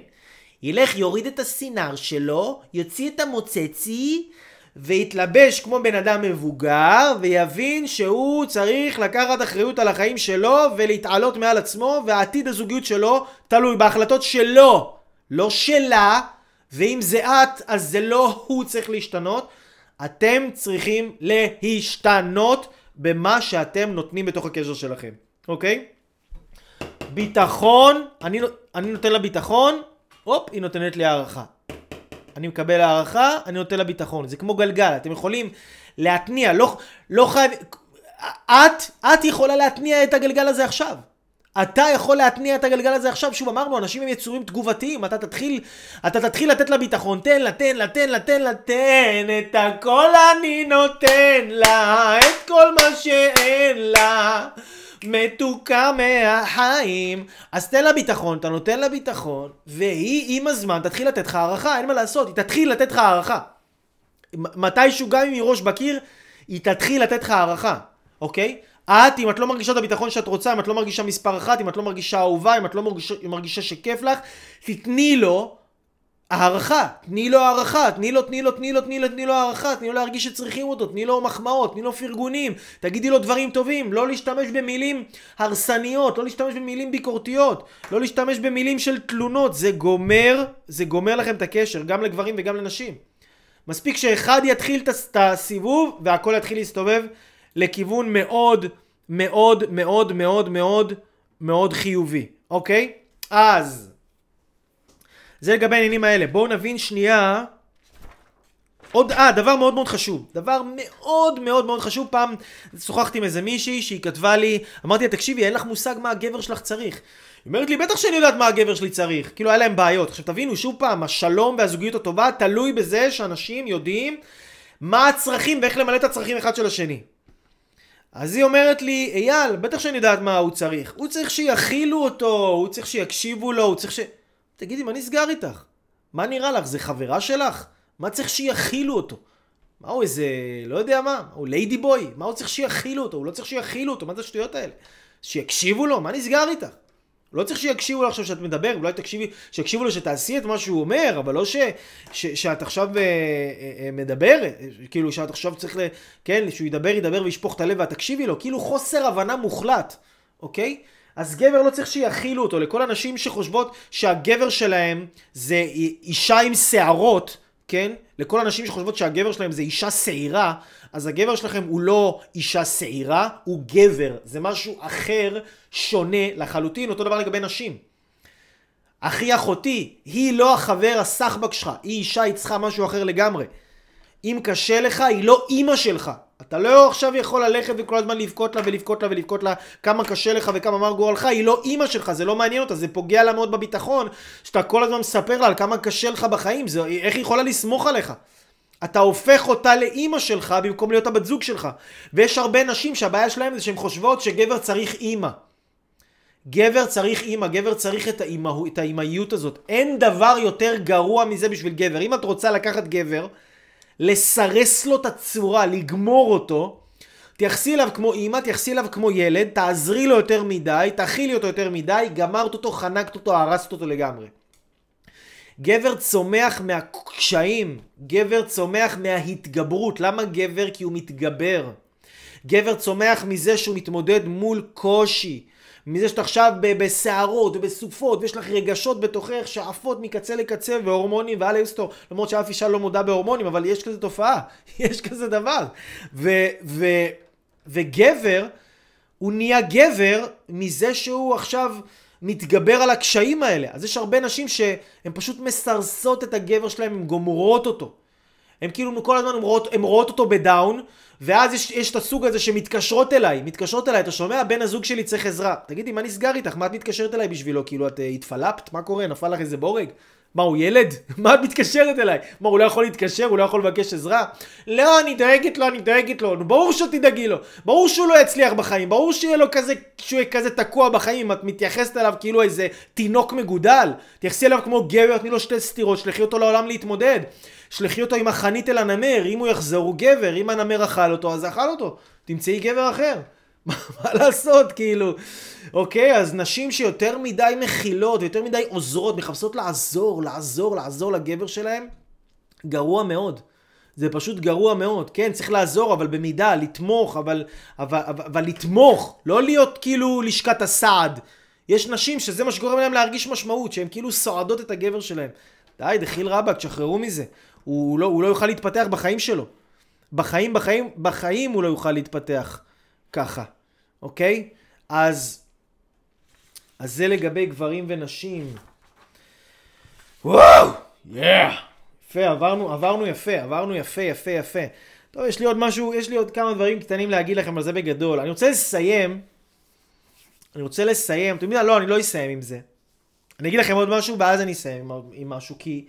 S1: ילך, יוריד את הסינר שלו, יוציא את המוצצי, ויתלבש כמו בן אדם מבוגר, ויבין שהוא צריך לקחת אחריות על החיים שלו, ולהתעלות מעל עצמו, ועתיד הזוגיות שלו תלוי בהחלטות שלו, לא שלה, ואם זה את, אז זה לא הוא צריך להשתנות. אתם צריכים להשתנות במה שאתם נותנים בתוך הקשר שלכם, אוקיי? ביטחון, אני, אני נותן לה ביטחון, הופ, היא נותנת לי הערכה. אני מקבל הערכה, אני נותן לה ביטחון. זה כמו גלגל, אתם יכולים להתניע, לא, לא חייב... את, את יכולה להתניע את הגלגל הזה עכשיו. אתה יכול להתניע את הגלגל הזה עכשיו, שוב אמרנו, אנשים הם יצורים תגובתיים, אתה תתחיל, אתה תתחיל לתת לה ביטחון, תן לה, תן לה, תן לה, תן לה, תן את הכל אני נותן לה, את כל מה שאין לה. מתוקה מהחיים. אז תן לה ביטחון, אתה נותן לה ביטחון, והיא עם הזמן תתחיל לתת לך הערכה, אין מה לעשות, היא תתחיל לתת לך הערכה. מתישהו גם אם היא ראש בקיר, היא תתחיל לתת לך הערכה, אוקיי? את, אם את לא מרגישה את הביטחון שאת רוצה, אם את לא מרגישה מספר אחת, אם את לא מרגישה אהובה, אם את לא מרגישה, מרגישה שכיף לך, תתני לו הערכה, תני לו הערכה, תני לו, תני לו, תני לו, תני לו, תני לו הערכה, תני לו להרגיש שצריכים אותו, תני לו מחמאות, תני לו פרגונים, תגידי לו דברים טובים, לא להשתמש במילים הרסניות, לא להשתמש במילים ביקורתיות, לא להשתמש במילים של תלונות, זה גומר, זה גומר לכם את הקשר, גם לגברים וגם לנשים. מספיק שאחד יתחיל את הסיבוב והכל יתחיל להסתובב לכיוון מאוד מאוד מאוד מאוד מאוד מאוד חיובי, אוקיי? אז זה לגבי העניינים האלה. בואו נבין שנייה עוד, אה, דבר מאוד מאוד חשוב. דבר מאוד מאוד מאוד חשוב. פעם שוחחתי עם איזה מישהי שהיא כתבה לי, אמרתי לה, תקשיבי, אין לך מושג מה הגבר שלך צריך. היא אומרת לי, בטח שאני יודעת מה הגבר שלי צריך. כאילו, היה להם בעיות. עכשיו תבינו, שוב פעם, השלום והזוגיות הטובה תלוי בזה שאנשים יודעים מה הצרכים ואיך למלא את הצרכים אחד של השני. אז היא אומרת לי, אייל, בטח שאני יודעת מה הוא צריך. הוא צריך שיכילו אותו, הוא צריך שיקשיבו לו, הוא צריך ש... תגידי, מה נסגר איתך? מה נראה לך? זה חברה שלך? מה צריך שיכילו אותו? מה הוא איזה, לא יודע מה, הוא ליידי בוי? מה הוא צריך שיכילו אותו? הוא לא צריך שיכילו אותו, מה זה השטויות האלה? שיקשיבו לו? מה נסגר איתך? לא צריך שיקשיבו לו עכשיו שאת מדבר, אולי תקשיבי, שיקשיבו לו שתעשי את מה שהוא אומר, אבל לא ש, ש, שאת עכשיו אה, אה, מדברת, כאילו שאת עכשיו צריך, ל, כן, שהוא ידבר, ידבר וישפוך את הלב ואת תקשיבי לו, כאילו חוסר הבנה מוחלט, אוקיי? אז גבר לא צריך שיכילו אותו. לכל הנשים שחושבות שהגבר שלהם זה אישה עם שערות, כן? לכל הנשים שחושבות שהגבר שלהם זה אישה שעירה, אז הגבר שלכם הוא לא אישה שעירה, הוא גבר. זה משהו אחר, שונה לחלוטין. אותו דבר לגבי נשים. אחי אחותי, היא לא החבר הסחבק שלך, היא אישה, היא צריכה משהו אחר לגמרי. אם קשה לך, היא לא אימא שלך. אתה לא עכשיו יכול ללכת וכל הזמן לבכות לה ולבכות לה ולבכות לה כמה קשה לך וכמה מר גורלך, היא לא אימא שלך, זה לא מעניין אותה, זה פוגע לה מאוד בביטחון, שאתה כל הזמן מספר לה על כמה קשה לך בחיים, זה, איך היא יכולה לסמוך עליך? אתה הופך אותה לאימא שלך במקום להיות הבת זוג שלך. ויש הרבה נשים שהבעיה שלהם זה שהן חושבות שגבר צריך אימא. גבר צריך אימא, גבר צריך את, האימא, את האימהיות הזאת. אין דבר יותר גרוע מזה בשביל גבר. אם את רוצה לקחת גבר, לסרס לו את הצורה, לגמור אותו, תייחסי אליו כמו אימא, תייחסי אליו כמו ילד, תעזרי לו יותר מדי, תאכילי אותו יותר מדי, גמרת אותו, חנקת אותו, הרסת אותו לגמרי. גבר צומח מהקשיים, גבר צומח מההתגברות. למה גבר? כי הוא מתגבר. גבר צומח מזה שהוא מתמודד מול קושי. מזה שאתה עכשיו בסערות ובסופות ויש לך רגשות בתוכך שעפות מקצה לקצה והורמונים ואללה יוסטו למרות שאף אישה לא מודה בהורמונים אבל יש כזה תופעה יש כזה דבר. ו, ו, וגבר הוא נהיה גבר מזה שהוא עכשיו מתגבר על הקשיים האלה. אז יש הרבה נשים שהן פשוט מסרסות את הגבר שלהם הן גומרות אותו הן כאילו כל הזמן אומרות, הן רואות אותו בדאון ואז יש, יש את הסוג הזה שמתקשרות אליי, מתקשרות אליי, אתה שומע? בן הזוג שלי צריך עזרה. תגידי, מה נסגר איתך? מה את מתקשרת אליי בשבילו? כאילו, את uh, התפלפת? מה קורה? נפל לך איזה בורג? מה, הוא ילד? מה את מתקשרת אליי? מה, הוא לא יכול להתקשר? הוא לא יכול לבקש עזרה? לא, אני דואגת לו, אני דואגת לו. ברור שתדאגי לו. ברור שהוא לא יצליח בחיים. ברור שיהיה לו כזה, שהוא יהיה כזה תקוע בחיים. את מתייחסת אליו כאילו איזה תינוק מגודל. תייחסי אליו כמו גבר, תני לו שתי סטירות, שלחי אותו לעולם להתמודד. שלחי אותו עם החנית אל הנמר, אם הוא יחזור הוא גבר, אם הנמר אכל אותו אז אכל אותו, תמצאי גבר אחר. מה לעשות, כאילו, אוקיי? אז נשים שיותר מדי מכילות ויותר מדי עוזרות, מחפשות לעזור, לעזור, לעזור לגבר שלהם, גרוע מאוד. זה פשוט גרוע מאוד. כן, צריך לעזור, אבל במידה, לתמוך, אבל, אבל, אבל, אבל לתמוך, לא להיות כאילו לשכת הסעד. יש נשים שזה מה שגורם להם להרגיש משמעות, שהן כאילו סועדות את הגבר שלהם. די, דחיל רבאק, תשחררו מזה. הוא לא, הוא לא יוכל להתפתח בחיים שלו. בחיים, בחיים, בחיים הוא לא יוכל להתפתח ככה, אוקיי? אז, אז זה לגבי גברים ונשים. וואו! יאה! Yeah. יפה, עברנו, עברנו יפה, עברנו יפה, יפה, יפה. טוב, יש לי עוד משהו, יש לי עוד כמה דברים קטנים להגיד לכם על זה בגדול. אני רוצה לסיים, אני רוצה לסיים, אתם יודעים, לא, אני לא אסיים עם זה. אני אגיד לכם עוד משהו, ואז אני אסיים עם, עם משהו, כי...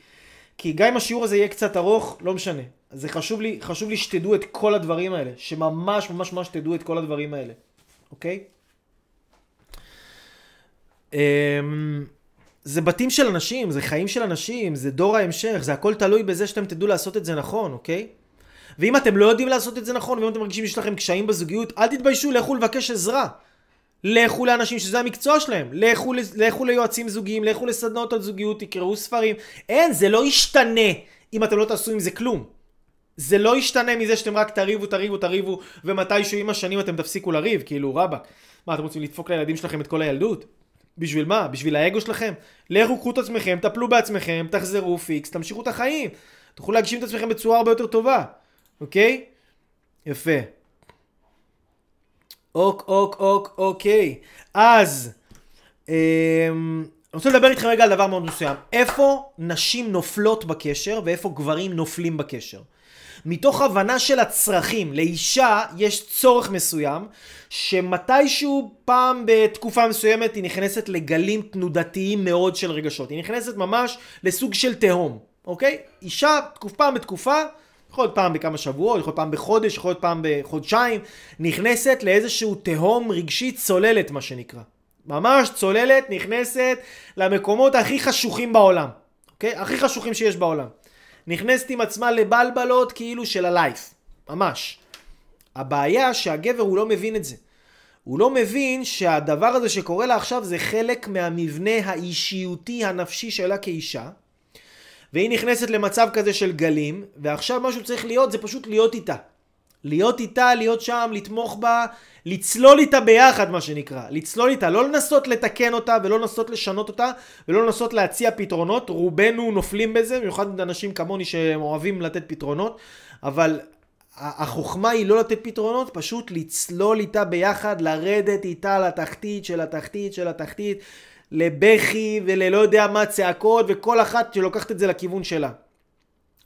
S1: כי גם אם השיעור הזה יהיה קצת ארוך, לא משנה. זה חשוב לי, חשוב לי שתדעו את כל הדברים האלה. שממש ממש ממש תדעו את כל הדברים האלה. אוקיי? אמ, זה בתים של אנשים, זה חיים של אנשים, זה דור ההמשך, זה הכל תלוי בזה שאתם תדעו לעשות את זה נכון, אוקיי? ואם אתם לא יודעים לעשות את זה נכון, ואם אתם מרגישים שיש לכם קשיים בזוגיות, אל תתביישו, לכו לבקש עזרה. לכו לאנשים שזה המקצוע שלהם, לכו, לכו ליועצים זוגיים, לכו לסדנאות על זוגיות, תקראו ספרים. אין, זה לא ישתנה אם אתם לא תעשו עם זה כלום. זה לא ישתנה מזה שאתם רק תריבו, תריבו, תריבו, ומתישהו עם השנים אתם תפסיקו לריב, כאילו רבאק. מה, אתם רוצים לדפוק לילדים שלכם את כל הילדות? בשביל מה? בשביל האגו שלכם? לכו, קחו את עצמכם, טפלו בעצמכם, תחזרו פיקס, תמשיכו את החיים. תוכלו להגשים את עצמכם בצורה הרבה יותר טובה, אוקיי? יפה. אוק, אוק, אוק, אוקיי. אז, אמ, אני רוצה לדבר איתכם רגע על דבר מאוד מסוים. איפה נשים נופלות בקשר ואיפה גברים נופלים בקשר. מתוך הבנה של הצרכים. לאישה יש צורך מסוים, שמתישהו פעם בתקופה מסוימת היא נכנסת לגלים תנודתיים מאוד של רגשות. היא נכנסת ממש לסוג של תהום, אוקיי? אישה, פעם בתקופה, יכול להיות פעם בכמה שבועות, יכול להיות פעם בחודש, יכול להיות פעם בחודשיים, נכנסת לאיזשהו תהום רגשי צוללת, מה שנקרא. ממש צוללת, נכנסת למקומות הכי חשוכים בעולם, אוקיי? הכי חשוכים שיש בעולם. נכנסת עם עצמה לבלבלות כאילו של הלייף, ממש. הבעיה שהגבר הוא לא מבין את זה. הוא לא מבין שהדבר הזה שקורה לה עכשיו זה חלק מהמבנה האישיותי הנפשי שלה כאישה. והיא נכנסת למצב כזה של גלים, ועכשיו משהו צריך להיות זה פשוט להיות איתה. להיות איתה, להיות שם, לתמוך בה, לצלול איתה ביחד מה שנקרא. לצלול איתה, לא לנסות לתקן אותה ולא לנסות לשנות אותה ולא לנסות להציע פתרונות. רובנו נופלים בזה, במיוחד אנשים כמוני שאוהבים לתת פתרונות, אבל החוכמה היא לא לתת פתרונות, פשוט לצלול איתה ביחד, לרדת איתה לתחתית של התחתית של התחתית, לבכי וללא יודע מה צעקות, וכל אחת שלוקחת את זה לכיוון שלה.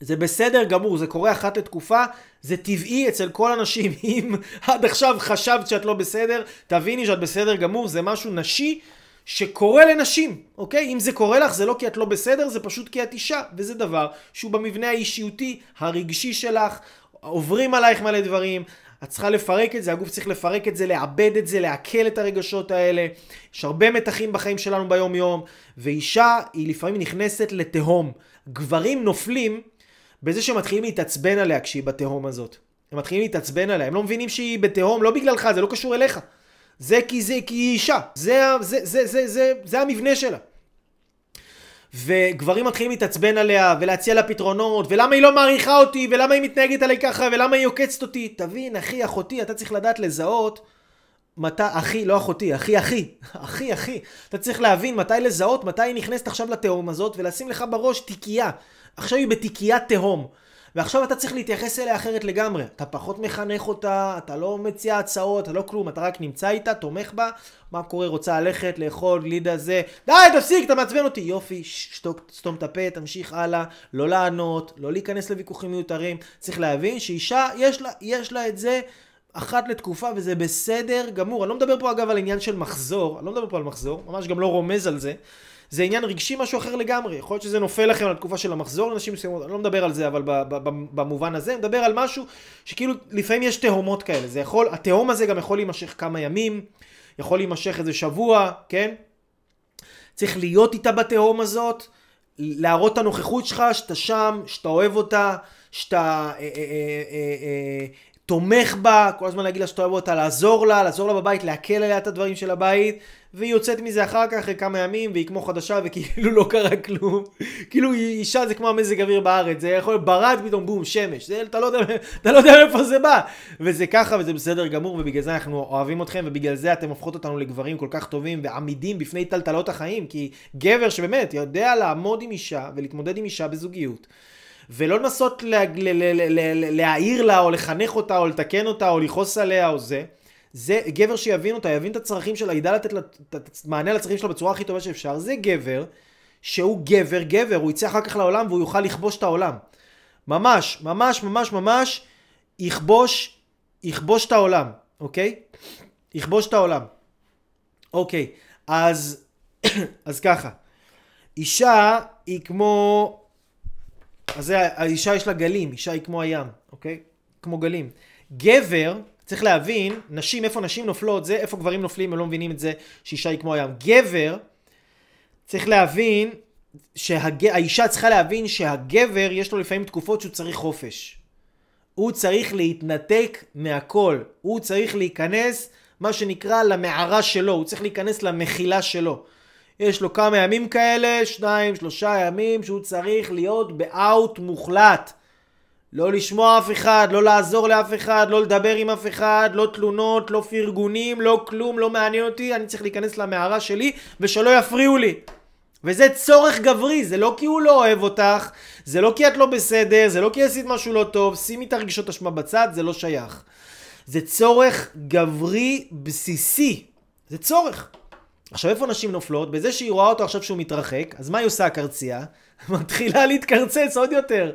S1: זה בסדר גמור, זה קורה אחת לתקופה, זה טבעי אצל כל הנשים. אם עד עכשיו חשבת שאת לא בסדר, תביני שאת בסדר גמור, זה משהו נשי שקורה לנשים, אוקיי? אם זה קורה לך זה לא כי את לא בסדר, זה פשוט כי את אישה, וזה דבר שהוא במבנה האישיותי, הרגשי שלך, עוברים עלייך מלא דברים, את צריכה לפרק את זה, הגוף צריך לפרק את זה, לעבד את זה, לעכל את הרגשות האלה. יש הרבה מתחים בחיים שלנו ביום יום, ואישה היא לפעמים נכנסת לתהום. גברים נופלים בזה שהם מתחילים להתעצבן עליה כשהיא בתהום הזאת. הם מתחילים להתעצבן עליה, הם לא מבינים שהיא בתהום, לא בגללך, זה לא קשור אליך. זה כי זה כי היא אישה, זה, זה, זה, זה, זה, זה המבנה שלה. וגברים מתחילים להתעצבן עליה ולהציע לה פתרונות ולמה היא לא מעריכה אותי ולמה היא מתנהגת עליי ככה ולמה היא עוקצת אותי תבין אחי אחותי אתה צריך לדעת לזהות מתי אחי לא אחותי אחי אחי אחי אחי אתה צריך להבין מתי לזהות מתי היא נכנסת עכשיו לתהום הזאת ולשים לך בראש תיקייה עכשיו היא בתיקיית תהום ועכשיו אתה צריך להתייחס אליה אחרת לגמרי. אתה פחות מחנך אותה, אתה לא מציע הצעות, אתה לא כלום, אתה רק נמצא איתה, תומך בה, מה קורה, רוצה ללכת, לאכול, גלידה זה, די, תפסיק, אתה מעצבן אותי. יופי, שתוק, סתום את הפה, תמשיך הלאה, לא לענות, לא להיכנס לוויכוחים מיותרים. צריך להבין שאישה, יש לה, יש לה את זה. אחת לתקופה וזה בסדר גמור. אני לא מדבר פה אגב על עניין של מחזור, אני לא מדבר פה על מחזור, ממש גם לא רומז על זה. זה עניין רגשי משהו אחר לגמרי. יכול להיות שזה נופל לכם על תקופה של המחזור לנשים מסוימות, אני לא מדבר על זה, אבל במובן הזה, אני מדבר על משהו שכאילו לפעמים יש תהומות כאלה. זה יכול, התהום הזה גם יכול להימשך כמה ימים, יכול להימשך איזה שבוע, כן? צריך להיות איתה בתהום הזאת, להראות את הנוכחות שלך, שאתה שם, שאתה אוהב אותה, שאתה אה, אה, אה, אה, אה, תומך בה, כל הזמן להגיד לה שאתה אוהב אותה, לעזור לה, לעזור לה בבית, להקל עליה את הדברים של הבית, והיא יוצאת מזה אחר כך, אחרי כמה ימים, והיא כמו חדשה, וכאילו לא קרה כלום. כאילו אישה זה כמו המזג אוויר בארץ, זה יכול להיות ברד, פתאום בום, שמש. זה, אתה, לא יודע, אתה לא יודע מאיפה זה בא. וזה ככה, וזה בסדר גמור, ובגלל זה אנחנו אוהבים אתכם, ובגלל זה אתם הופכות אותנו לגברים כל כך טובים ועמידים בפני טלטלות החיים, כי גבר שבאמת יודע לעמוד עם אישה ולהתמודד עם אישה בזוגיות. ולא לנסות לה, להעיר לה, או לחנך אותה, או לתקן אותה, או לכעוס עליה, או זה. זה גבר שיבין אותה, יבין את הצרכים שלה, ידע לתת לה, מענה לצרכים שלה בצורה הכי טובה שאפשר. זה גבר שהוא גבר, גבר, הוא יצא אחר כך לעולם והוא יוכל לכבוש את העולם. ממש, ממש, ממש, ממש, יכבוש, יכבוש את העולם, אוקיי? יכבוש את העולם. אוקיי, אז, אז ככה. אישה היא כמו אז זה, האישה יש לה גלים, אישה היא כמו הים, אוקיי? כמו גלים. גבר, צריך להבין, נשים, איפה נשים נופלות, זה איפה גברים נופלים, הם לא מבינים את זה, שאישה היא כמו הים. גבר, צריך להבין, שהג... האישה צריכה להבין שהגבר, יש לו לפעמים תקופות שהוא צריך חופש. הוא צריך להתנתק מהכל. הוא צריך להיכנס, מה שנקרא, למערה שלו. הוא צריך להיכנס למחילה שלו. יש לו כמה ימים כאלה, שניים, שלושה ימים, שהוא צריך להיות באאוט מוחלט. לא לשמוע אף אחד, לא לעזור לאף אחד, לא לדבר עם אף אחד, לא תלונות, לא פרגונים, לא כלום, לא מעניין אותי, אני צריך להיכנס למערה שלי ושלא יפריעו לי. וזה צורך גברי, זה לא כי הוא לא אוהב אותך, זה לא כי את לא בסדר, זה לא כי עשית משהו לא טוב, שימי את הרגשות אשמה בצד, זה לא שייך. זה צורך גברי בסיסי, זה צורך. עכשיו, איפה נשים נופלות? בזה שהיא רואה אותו עכשיו שהוא מתרחק, אז מה היא עושה הקרצייה? מתחילה להתקרצץ עוד יותר,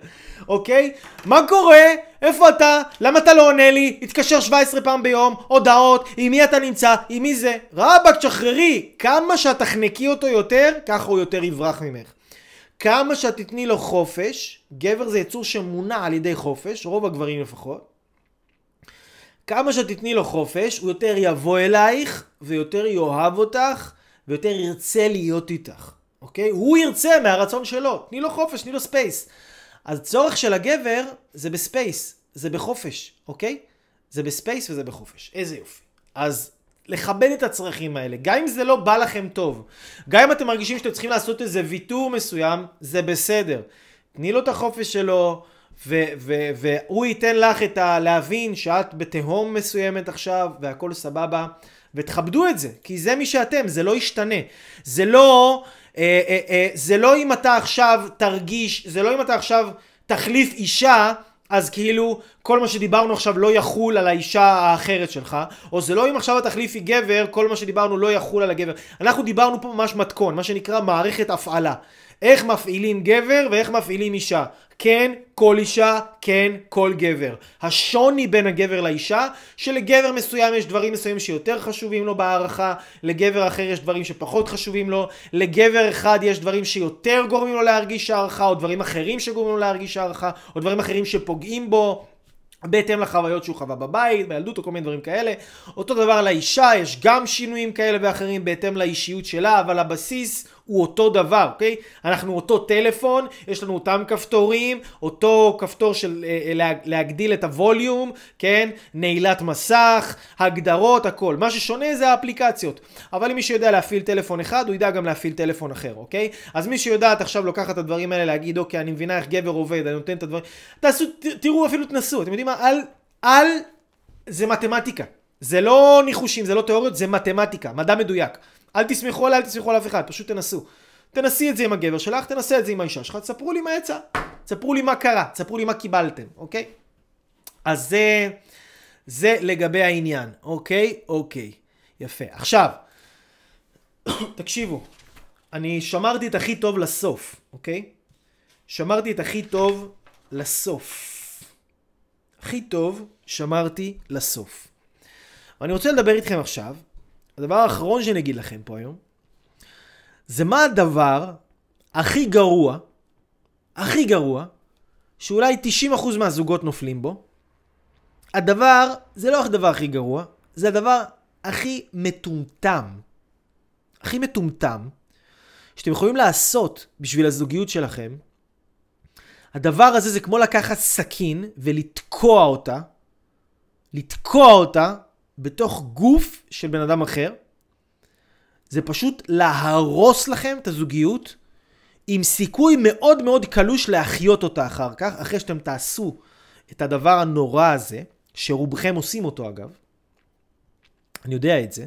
S1: אוקיי? מה קורה? איפה אתה? למה אתה לא עונה לי? התקשר 17 פעם ביום, הודעות, עם מי אתה נמצא? עם מי זה? רבאק, תשחררי! כמה שאת תחנקי אותו יותר, ככה הוא יותר יברח ממך. כמה שאת תתני לו חופש, גבר זה יצור שמונע על ידי חופש, רוב הגברים לפחות, כמה שתתני לו חופש, הוא יותר יבוא אלייך, ויותר יאהב אותך, ויותר ירצה להיות איתך, אוקיי? הוא ירצה מהרצון שלו, תני לו חופש, תני לו space. אז צורך של הגבר זה ב space, זה בחופש, אוקיי? זה ב space וזה בחופש. איזה יופי. אז לכבד את הצרכים האלה, גם אם זה לא בא לכם טוב, גם אם אתם מרגישים שאתם צריכים לעשות איזה ויתור מסוים, זה בסדר. תני לו את החופש שלו, והוא ייתן לך את ה... להבין שאת בתהום מסוימת עכשיו, והכל סבבה, ותכבדו את זה, כי זה מי שאתם, זה לא ישתנה. זה לא... אה, אה, אה, זה לא אם אתה עכשיו תרגיש, זה לא אם אתה עכשיו תחליף אישה, אז כאילו כל מה שדיברנו עכשיו לא יחול על האישה האחרת שלך, או זה לא אם עכשיו תחליפי גבר, כל מה שדיברנו לא יחול על הגבר. אנחנו דיברנו פה ממש מתכון, מה שנקרא מערכת הפעלה. איך מפעילים גבר ואיך מפעילים אישה. כן, כל אישה, כן, כל גבר. השוני בין הגבר לאישה, שלגבר מסוים יש דברים מסוימים שיותר חשובים לו בהערכה, לגבר אחר יש דברים שפחות חשובים לו, לגבר אחד יש דברים שיותר גורמים לו להרגיש הערכה, או דברים אחרים שגורמים לו להרגיש הערכה, או דברים אחרים שפוגעים בו. בהתאם לחוויות שהוא חווה בבית, בילדות או כל מיני דברים כאלה. אותו דבר לאישה, יש גם שינויים כאלה ואחרים בהתאם לאישיות שלה, אבל הבסיס הוא אותו דבר, אוקיי? אנחנו אותו טלפון, יש לנו אותם כפתורים, אותו כפתור של אה, אה להגדיל את הווליום, כן? נעילת מסך, הגדרות, הכל. מה ששונה זה האפליקציות. אבל אם מי שיודע להפעיל טלפון אחד, הוא ידע גם להפעיל טלפון אחר, אוקיי? אז מי שיודעת עכשיו לוקחת את הדברים האלה, להגיד, אוקיי, אני מבינה איך גבר עובד, אני נותן את הדברים... תעשו, ת, תראו, אפילו תנסו, אתם יודעים מה? אל, אל, זה מתמטיקה. זה לא ניחושים, זה לא תיאוריות, זה מתמטיקה, מדע מדויק. אל תסמכו עליי, אל תסמכו על אף אחד, פשוט תנסו. תנסי את זה עם הגבר שלך, תנסה את זה עם האישה שלך, תספרו לי מה יצא. תספרו לי מה קרה, תספרו לי מה קיבלתם, אוקיי? אז זה, זה לגבי העניין, אוקיי? אוקיי. יפה. עכשיו, תקשיבו, אני שמרתי את הכי טוב לסוף, אוקיי? שמרתי את הכי טוב לסוף. הכי טוב שמרתי לסוף. ואני רוצה לדבר איתכם עכשיו הדבר האחרון שאני אגיד לכם פה היום, זה מה הדבר הכי גרוע, הכי גרוע, שאולי 90% מהזוגות נופלים בו. הדבר, זה לא הדבר הכי גרוע, זה הדבר הכי מטומטם. הכי מטומטם, שאתם יכולים לעשות בשביל הזוגיות שלכם. הדבר הזה זה כמו לקחת סכין ולתקוע אותה, לתקוע אותה בתוך גוף של בן אדם אחר. זה פשוט להרוס לכם את הזוגיות עם סיכוי מאוד מאוד קלוש להחיות אותה אחר כך, אחרי שאתם תעשו את הדבר הנורא הזה, שרובכם עושים אותו אגב. אני יודע את זה.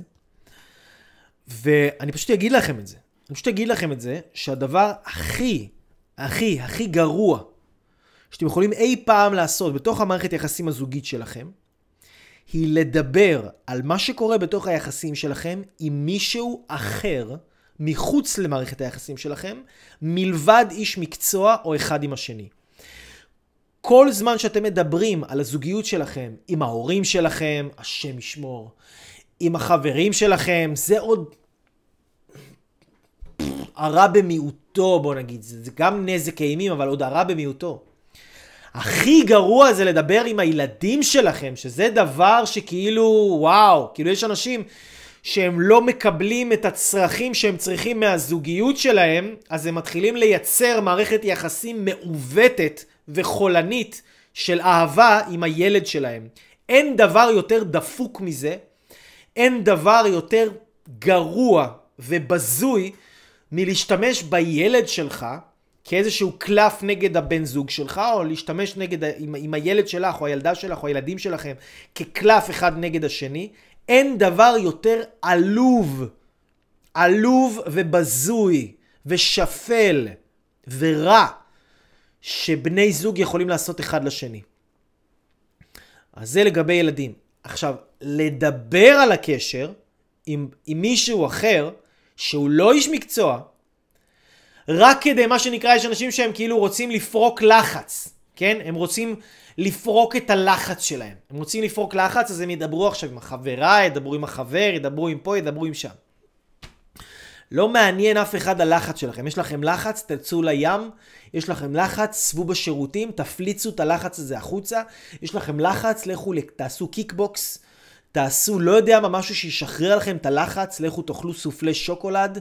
S1: ואני פשוט אגיד לכם את זה. אני פשוט אגיד לכם את זה, שהדבר הכי, הכי, הכי גרוע שאתם יכולים אי פעם לעשות בתוך המערכת היחסים הזוגית שלכם, היא לדבר על מה שקורה בתוך היחסים שלכם עם מישהו אחר מחוץ למערכת היחסים שלכם, מלבד איש מקצוע או אחד עם השני. כל זמן שאתם מדברים על הזוגיות שלכם עם ההורים שלכם, השם ישמור, עם החברים שלכם, זה עוד הרע במיעוטו, בוא נגיד. זה גם נזק אימים, אבל עוד הרע במיעוטו. הכי גרוע זה לדבר עם הילדים שלכם, שזה דבר שכאילו, וואו, כאילו יש אנשים שהם לא מקבלים את הצרכים שהם צריכים מהזוגיות שלהם, אז הם מתחילים לייצר מערכת יחסים מעוותת וחולנית של אהבה עם הילד שלהם. אין דבר יותר דפוק מזה, אין דבר יותר גרוע ובזוי מלהשתמש בילד שלך כאיזשהו קלף נגד הבן זוג שלך, או להשתמש נגד, עם, עם הילד שלך, או הילדה שלך, או הילדים שלכם, כקלף אחד נגד השני, אין דבר יותר עלוב, עלוב ובזוי, ושפל, ורע, שבני זוג יכולים לעשות אחד לשני. אז זה לגבי ילדים. עכשיו, לדבר על הקשר עם, עם מישהו אחר, שהוא לא איש מקצוע, רק כדי, מה שנקרא, יש אנשים שהם כאילו רוצים לפרוק לחץ, כן? הם רוצים לפרוק את הלחץ שלהם. הם רוצים לפרוק לחץ, אז הם ידברו עכשיו עם החברה, ידברו עם החבר, ידברו עם פה, ידברו עם שם. לא מעניין אף אחד הלחץ שלכם. יש לכם לחץ, תצאו לים, יש לכם לחץ, שבו בשירותים, תפליצו את הלחץ הזה החוצה. יש לכם לחץ, לכו, תעשו קיקבוקס, תעשו לא יודע מה, משהו שישחרר לכם את הלחץ, לכו תאכלו סופלי שוקולד,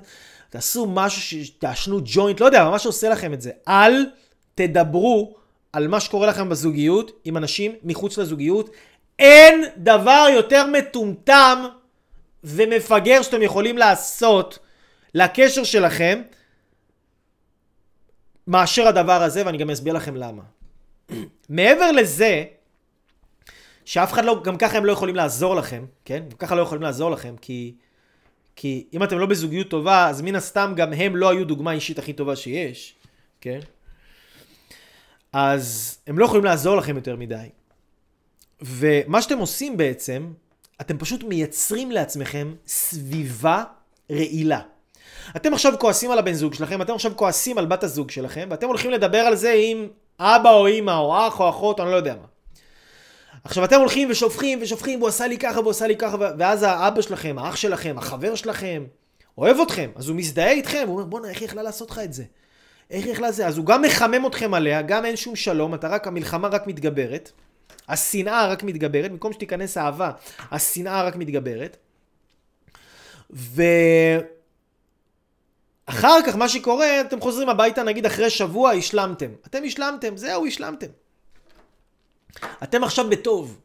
S1: תעשו משהו, תעשנו ג'וינט, לא יודע, מה שעושה לכם את זה. אל תדברו על מה שקורה לכם בזוגיות עם אנשים מחוץ לזוגיות. אין דבר יותר מטומטם ומפגר שאתם יכולים לעשות לקשר שלכם מאשר הדבר הזה, ואני גם אסביר לכם למה. מעבר לזה, שאף אחד לא, גם ככה הם לא יכולים לעזור לכם, כן? גם ככה לא יכולים לעזור לכם, כי, כי אם אתם לא בזוגיות טובה, אז מן הסתם גם הם לא היו דוגמה אישית הכי טובה שיש, כן? אז הם לא יכולים לעזור לכם יותר מדי. ומה שאתם עושים בעצם, אתם פשוט מייצרים לעצמכם סביבה רעילה. אתם עכשיו כועסים על הבן זוג שלכם, אתם עכשיו כועסים על בת הזוג שלכם, ואתם הולכים לדבר על זה עם אבא או אימא או אח או אחות, אני לא יודע מה. עכשיו אתם הולכים ושופכים ושופכים, והוא עשה לי ככה והוא עשה לי ככה, ואז האבא שלכם, האח שלכם, החבר שלכם, אוהב אתכם, אז הוא מזדהה איתכם, הוא אומר בואנה איך היא יכלה לעשות לך את זה? איך היא יכלה זה? אז הוא גם מחמם אתכם עליה, גם אין שום שלום, אתה רק, המלחמה רק מתגברת, השנאה רק מתגברת, במקום שתיכנס אהבה, השנאה רק מתגברת. ו... אחר כך מה שקורה, אתם חוזרים הביתה נגיד אחרי שבוע, השלמתם. אתם השלמתם, זהו, השלמתם. אתם עכשיו בטוב.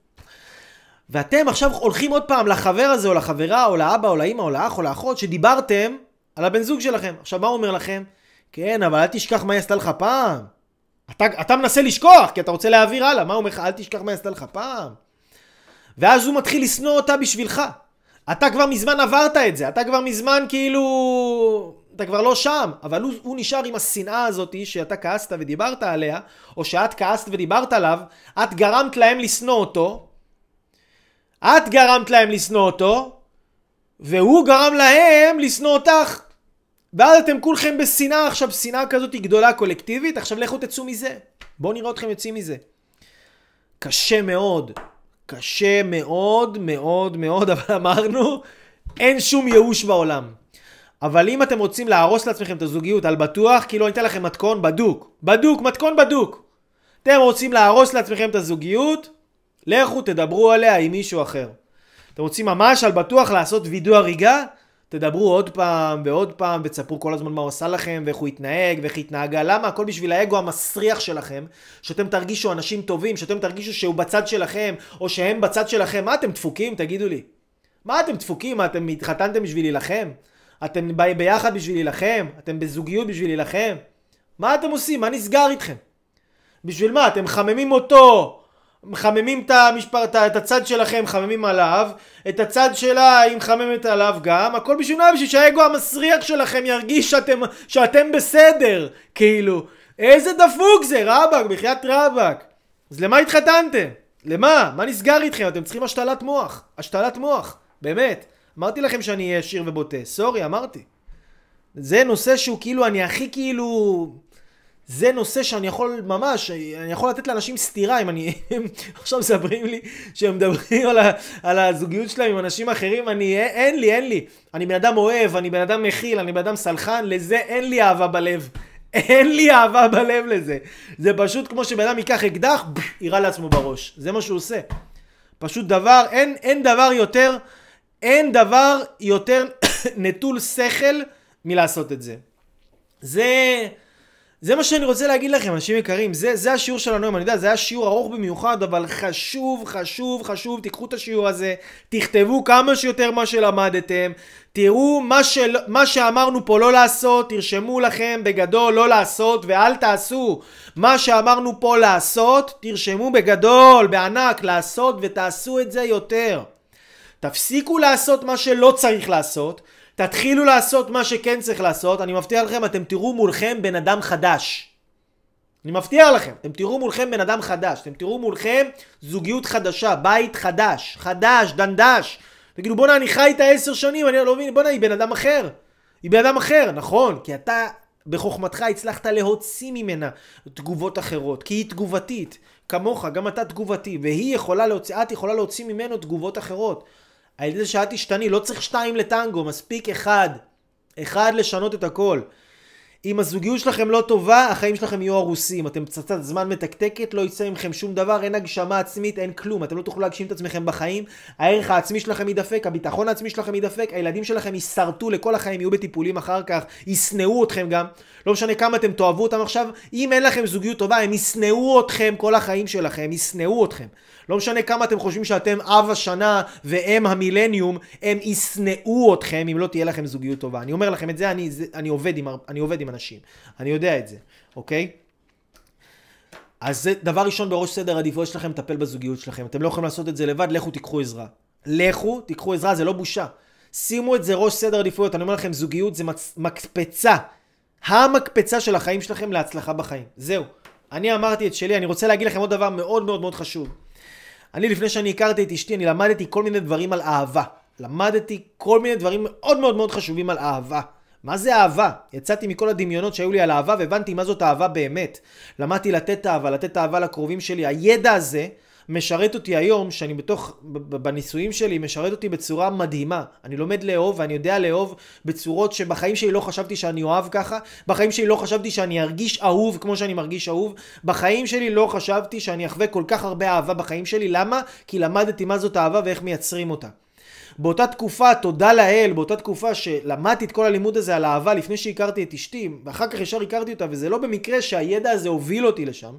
S1: ואתם עכשיו הולכים עוד פעם לחבר הזה, או לחברה, או לאבא, או לאמא, או לאח, או לאחות, שדיברתם על הבן זוג שלכם. עכשיו, מה הוא אומר לכם? כן, אבל אל תשכח מה היא עשתה לך פעם. אתה, אתה מנסה לשכוח, כי אתה רוצה להעביר הלאה. מה הוא אומר לך? אל תשכח מה היא עשתה לך פעם. ואז הוא מתחיל לשנוא אותה בשבילך. אתה כבר מזמן עברת את זה, אתה כבר מזמן כאילו... אתה כבר לא שם, אבל הוא, הוא נשאר עם השנאה הזאת שאתה כעסת ודיברת עליה, או שאת כעסת ודיברת עליו, את גרמת להם לשנוא אותו, את גרמת להם לשנוא אותו, והוא גרם להם לשנוא אותך. ואז אתם כולכם בשנאה, עכשיו שנאה כזאת גדולה קולקטיבית, עכשיו לכו תצאו מזה. בואו נראה אתכם יוצאים מזה. קשה מאוד, קשה מאוד מאוד מאוד, אבל אמרנו, אין שום ייאוש בעולם. אבל אם אתם רוצים להרוס לעצמכם את הזוגיות על בטוח, כאילו אני אתן לכם מתכון בדוק. בדוק, מתכון בדוק. אתם רוצים להרוס לעצמכם את הזוגיות, לכו תדברו עליה עם מישהו אחר. אתם רוצים ממש על בטוח לעשות וידוא הריגה? תדברו עוד פעם ועוד פעם ותספרו כל הזמן מה הוא עשה לכם ואיך הוא התנהג ואיך היא התנהגה. למה? הכל בשביל האגו המסריח שלכם, שאתם תרגישו אנשים טובים, שאתם תרגישו שהוא בצד שלכם או שהם בצד שלכם. מה אתם דפוקים? תגידו לי. מה אתם דפוקים? מה אתם התחתנתם בשביל להילחם? אתם ביחד בשביל להילחם? אתם בזוגיות בשביל להילחם? מה אתם עושים? מה נסגר איתכם? בשביל מה? אתם מחממים אותו, מחממים את, המשפר, את הצד שלכם, מחממים עליו, את הצד שלה היא מחממת עליו גם, הכל בשביל מה? בשביל שהאגו המסריח שלכם ירגיש שאתם, שאתם בסדר, כאילו. איזה דפוק זה, רבאק, בחייאת רבאק. אז למה התחתנתם? למה? מה נסגר איתכם? אתם צריכים השתלת מוח. השתלת מוח, באמת. אמרתי לכם שאני אהיה עשיר ובוטה, סורי, אמרתי. זה נושא שהוא כאילו, אני הכי כאילו... זה נושא שאני יכול ממש, אני יכול לתת לאנשים סטירה אם אני... עכשיו מספרים לי שהם מדברים על, ה, על הזוגיות שלהם עם אנשים אחרים, אני... אין לי, אין לי. אני בן אדם אוהב, אני בן אדם מכיל, אני בן אדם סלחן, לזה אין לי אהבה בלב. אין לי אהבה בלב לזה. זה פשוט כמו שבן אדם ייקח אקדח, יירה לעצמו בראש. זה מה שהוא עושה. פשוט דבר, אין, אין דבר יותר... אין דבר יותר נטול שכל מלעשות את זה. זה... זה מה שאני רוצה להגיד לכם, אנשים יקרים. זה, זה השיעור שלנו היום, אני יודע, זה היה שיעור ארוך במיוחד, אבל חשוב, חשוב, חשוב, תיקחו את השיעור הזה, תכתבו כמה שיותר מה שלמדתם, תראו מה, של, מה שאמרנו פה לא לעשות, תרשמו לכם בגדול לא לעשות ואל תעשו. מה שאמרנו פה לעשות, תרשמו בגדול, בענק, לעשות ותעשו את זה יותר. תפסיקו לעשות מה שלא צריך לעשות, תתחילו לעשות מה שכן צריך לעשות, אני מבטיח לכם, אתם תראו מולכם בן אדם חדש. אני מבטיח לכם, אתם תראו מולכם בן אדם חדש, אתם תראו מולכם זוגיות חדשה, בית חדש, חדש, דנדש. תגידו בואנה אני חי איתה עשר שנים, אני לא מבין, בואנה היא בן אדם אחר. היא בן אדם אחר, נכון, כי אתה בחוכמתך הצלחת להוציא ממנה תגובות אחרות, כי היא תגובתית, כמוך, גם אתה תגובתי, והיא יכולה להוציא, את יכולה להוציא ממנו תגובות אחרות. על ידי זה שאת תשתני, לא צריך שתיים לטנגו, מספיק אחד. אחד לשנות את הכל. אם הזוגיות שלכם לא טובה, החיים שלכם יהיו הרוסים. אתם פצצת זמן מתקתקת, לא יצא מכם שום דבר, אין הגשמה עצמית, אין כלום. אתם לא תוכלו להגשים את עצמכם בחיים, הערך העצמי שלכם יידפק, הביטחון העצמי שלכם יידפק, הילדים שלכם יישרטו לכל החיים, יהיו בטיפולים אחר כך, ישנאו אתכם גם. לא משנה כמה אתם תאהבו אותם עכשיו, אם אין לכם זוגיות טובה, הם ישנאו אתכם כל החיים שלכם, ישנאו אתכם. לא משנה כמה אתם חושבים שאתם אב השנה ואם המילניום, הם ישנאו אתכם אם לא תהיה לכם זוגיות טובה. אני אומר לכם את זה, אני, זה, אני, עובד, עם, אני עובד עם אנשים. אני יודע את זה, אוקיי? אז זה דבר ראשון בראש סדר העדיפויות שלכם, לטפל בזוגיות שלכם. אתם לא יכולים לעשות את זה לבד, לכו תיקחו עזרה. לכו, תיקחו עזרה, זה לא בושה. שימו את זה ראש סדר עדיפויות. אני אומר לכם, זוגיות זה מצ... מקפצה. המקפצה של החיים שלכם להצלחה בחיים. זהו. אני אמרתי את שלי, אני רוצה להגיד לכם עוד דבר מאוד מאוד מאוד חשוב. אני לפני שאני הכרתי את אשתי, אני למדתי כל מיני דברים על אהבה. למדתי כל מיני דברים מאוד מאוד מאוד חשובים על אהבה. מה זה אהבה? יצאתי מכל הדמיונות שהיו לי על אהבה והבנתי מה זאת אהבה באמת. למדתי לתת אהבה, לתת אהבה לקרובים שלי. הידע הזה משרת אותי היום, שאני בתוך, בניסויים שלי, משרת אותי בצורה מדהימה. אני לומד לאהוב ואני יודע לאהוב בצורות שבחיים שלי לא חשבתי שאני אוהב ככה, בחיים שלי לא חשבתי שאני ארגיש אהוב כמו שאני מרגיש אהוב, בחיים שלי לא חשבתי שאני אחווה כל כך הרבה אהבה בחיים שלי, למה? כי למדתי מה זאת אהבה ואיך מייצרים אותה. באותה תקופה, תודה לאל, באותה תקופה שלמדתי את כל הלימוד הזה על אהבה לפני שהכרתי את אשתי, ואחר כך ישר הכרתי אותה, וזה לא במקרה שהידע הזה הוביל אותי לשם.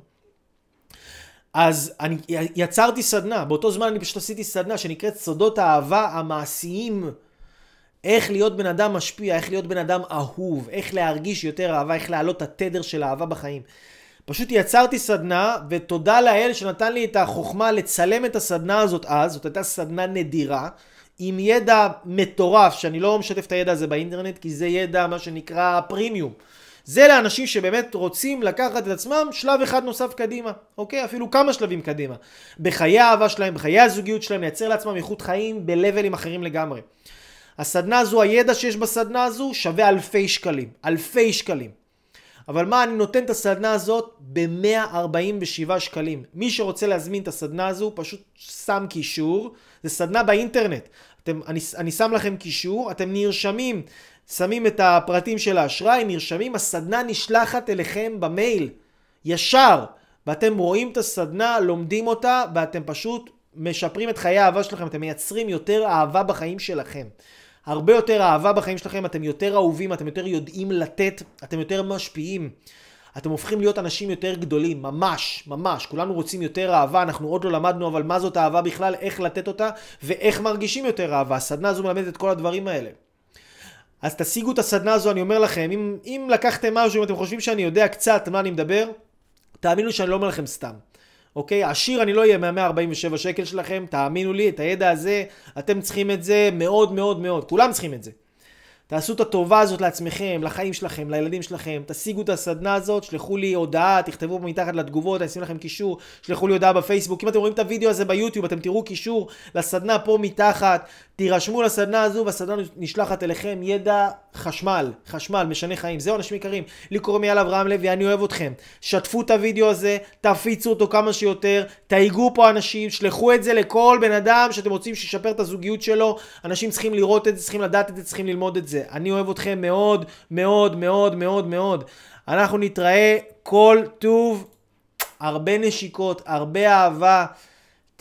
S1: אז אני יצרתי סדנה, באותו זמן אני פשוט עשיתי סדנה שנקראת סודות האהבה המעשיים. איך להיות בן אדם משפיע, איך להיות בן אדם אהוב, איך להרגיש יותר אהבה, איך להעלות את התדר של האהבה בחיים. פשוט יצרתי סדנה, ותודה לאל שנתן לי את החוכמה לצלם את הסדנה הזאת אז, זאת הייתה סדנה נדירה, עם ידע מטורף, שאני לא משתף את הידע הזה באינטרנט, כי זה ידע מה שנקרא פרימיום. זה לאנשים שבאמת רוצים לקחת את עצמם שלב אחד נוסף קדימה, אוקיי? אפילו כמה שלבים קדימה. בחיי האהבה שלהם, בחיי הזוגיות שלהם, לייצר לעצמם איכות חיים בלבלים אחרים לגמרי. הסדנה הזו, הידע שיש בסדנה הזו שווה אלפי שקלים. אלפי שקלים. אבל מה, אני נותן את הסדנה הזאת ב-147 שקלים. מי שרוצה להזמין את הסדנה הזו, פשוט שם קישור. זה סדנה באינטרנט. אתם, אני, אני שם לכם קישור, אתם נרשמים שמים את הפרטים של האשראי, נרשמים, הסדנה נשלחת אליכם במייל, ישר, ואתם רואים את הסדנה, לומדים אותה, ואתם פשוט משפרים את חיי האהבה שלכם, אתם מייצרים יותר אהבה בחיים שלכם. הרבה יותר אהבה בחיים שלכם, אתם יותר אהובים, אתם יותר יודעים לתת, אתם יותר משפיעים. אתם הופכים להיות אנשים יותר גדולים, ממש, ממש. כולנו רוצים יותר אהבה, אנחנו עוד לא למדנו אבל מה זאת אהבה בכלל, איך לתת אותה, ואיך מרגישים יותר אהבה. הסדנה הזו מלמדת את כל הדברים האלה. אז תשיגו את הסדנה הזו, אני אומר לכם, אם, אם לקחתם משהו, אם אתם חושבים שאני יודע קצת מה אני מדבר, תאמינו שאני לא אומר לכם סתם. אוקיי? עשיר אני לא אהיה מה-147 שקל שלכם, תאמינו לי, את הידע הזה, אתם צריכים את זה מאוד מאוד מאוד, כולם צריכים את זה. תעשו את הטובה הזאת לעצמכם, לחיים שלכם, לילדים שלכם, תשיגו את הסדנה הזאת, שלחו לי הודעה, תכתבו מתחת לתגובות, אני אשים לכם קישור, שלחו לי הודעה בפייסבוק. אם אתם רואים את הוידאו הזה ביוטיוב, אתם תראו קישור לסדנה פה מתחת, תירשמו לסדנה הזו והסדנה נשלחת אליכם, ידע חשמל, חשמל, משנה חיים. זהו אנשים יקרים, לי קוראים יאללה אברהם לוי, אני אוהב אתכם. שתפו את הוידאו הזה, תפיצו אותו כמה שיותר, תייגו פה אנשים, שלחו את זה לכל בן אדם שאתם רוצים שישפר את הזוגיות שלו. אנשים צריכים לראות את זה, צריכים לדעת את זה, צריכים ללמוד את זה. אני אוהב אתכם מאוד, מאוד, מאוד, מאוד, מאוד. אנחנו נתראה כל טוב, הרבה נשיקות, הרבה אהבה.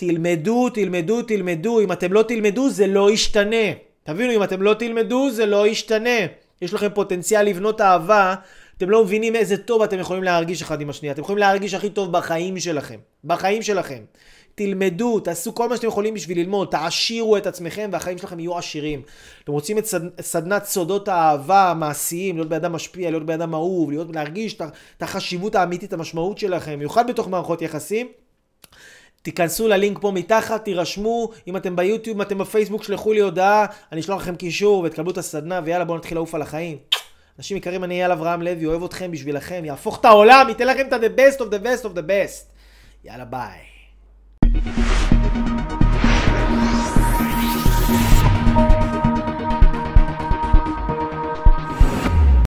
S1: תלמדו, תלמדו, תלמדו. אם אתם לא תלמדו, זה לא ישתנה. תבינו, אם אתם לא תלמדו, זה לא ישתנה. יש לכם פוטנציאל לבנות אהבה, אתם לא מבינים איזה טוב אתם יכולים להרגיש אחד עם השנייה. אתם יכולים להרגיש הכי טוב בחיים שלכם. בחיים שלכם. תלמדו, תעשו כל מה שאתם יכולים בשביל ללמוד, תעשירו את עצמכם והחיים שלכם יהיו עשירים. אתם רוצים את סד... סדנת סודות האהבה המעשיים, להיות בן אדם משפיע, להיות בן אדם אהוב, להיות, להרגיש את החשיבות האמיתית, המשמעות שלכם, במיוחד בתוך מערכות יחסים. תיכנסו ללינק פה מתחת, תירשמו, אם אתם ביוטיוב, אם אתם בפייסבוק, שלחו לי הודעה, אני אשלח לכם קישור ותקבלו את הסדנה, ויאללה בואו נתחיל לעוף על החיים. אנשים יקרים, אני אייל אברהם לוי, אוהב אתכם בשבילכם, יהפוך את העולם, ייתן לכם את ה-the best of the best of the best. יאללה ביי.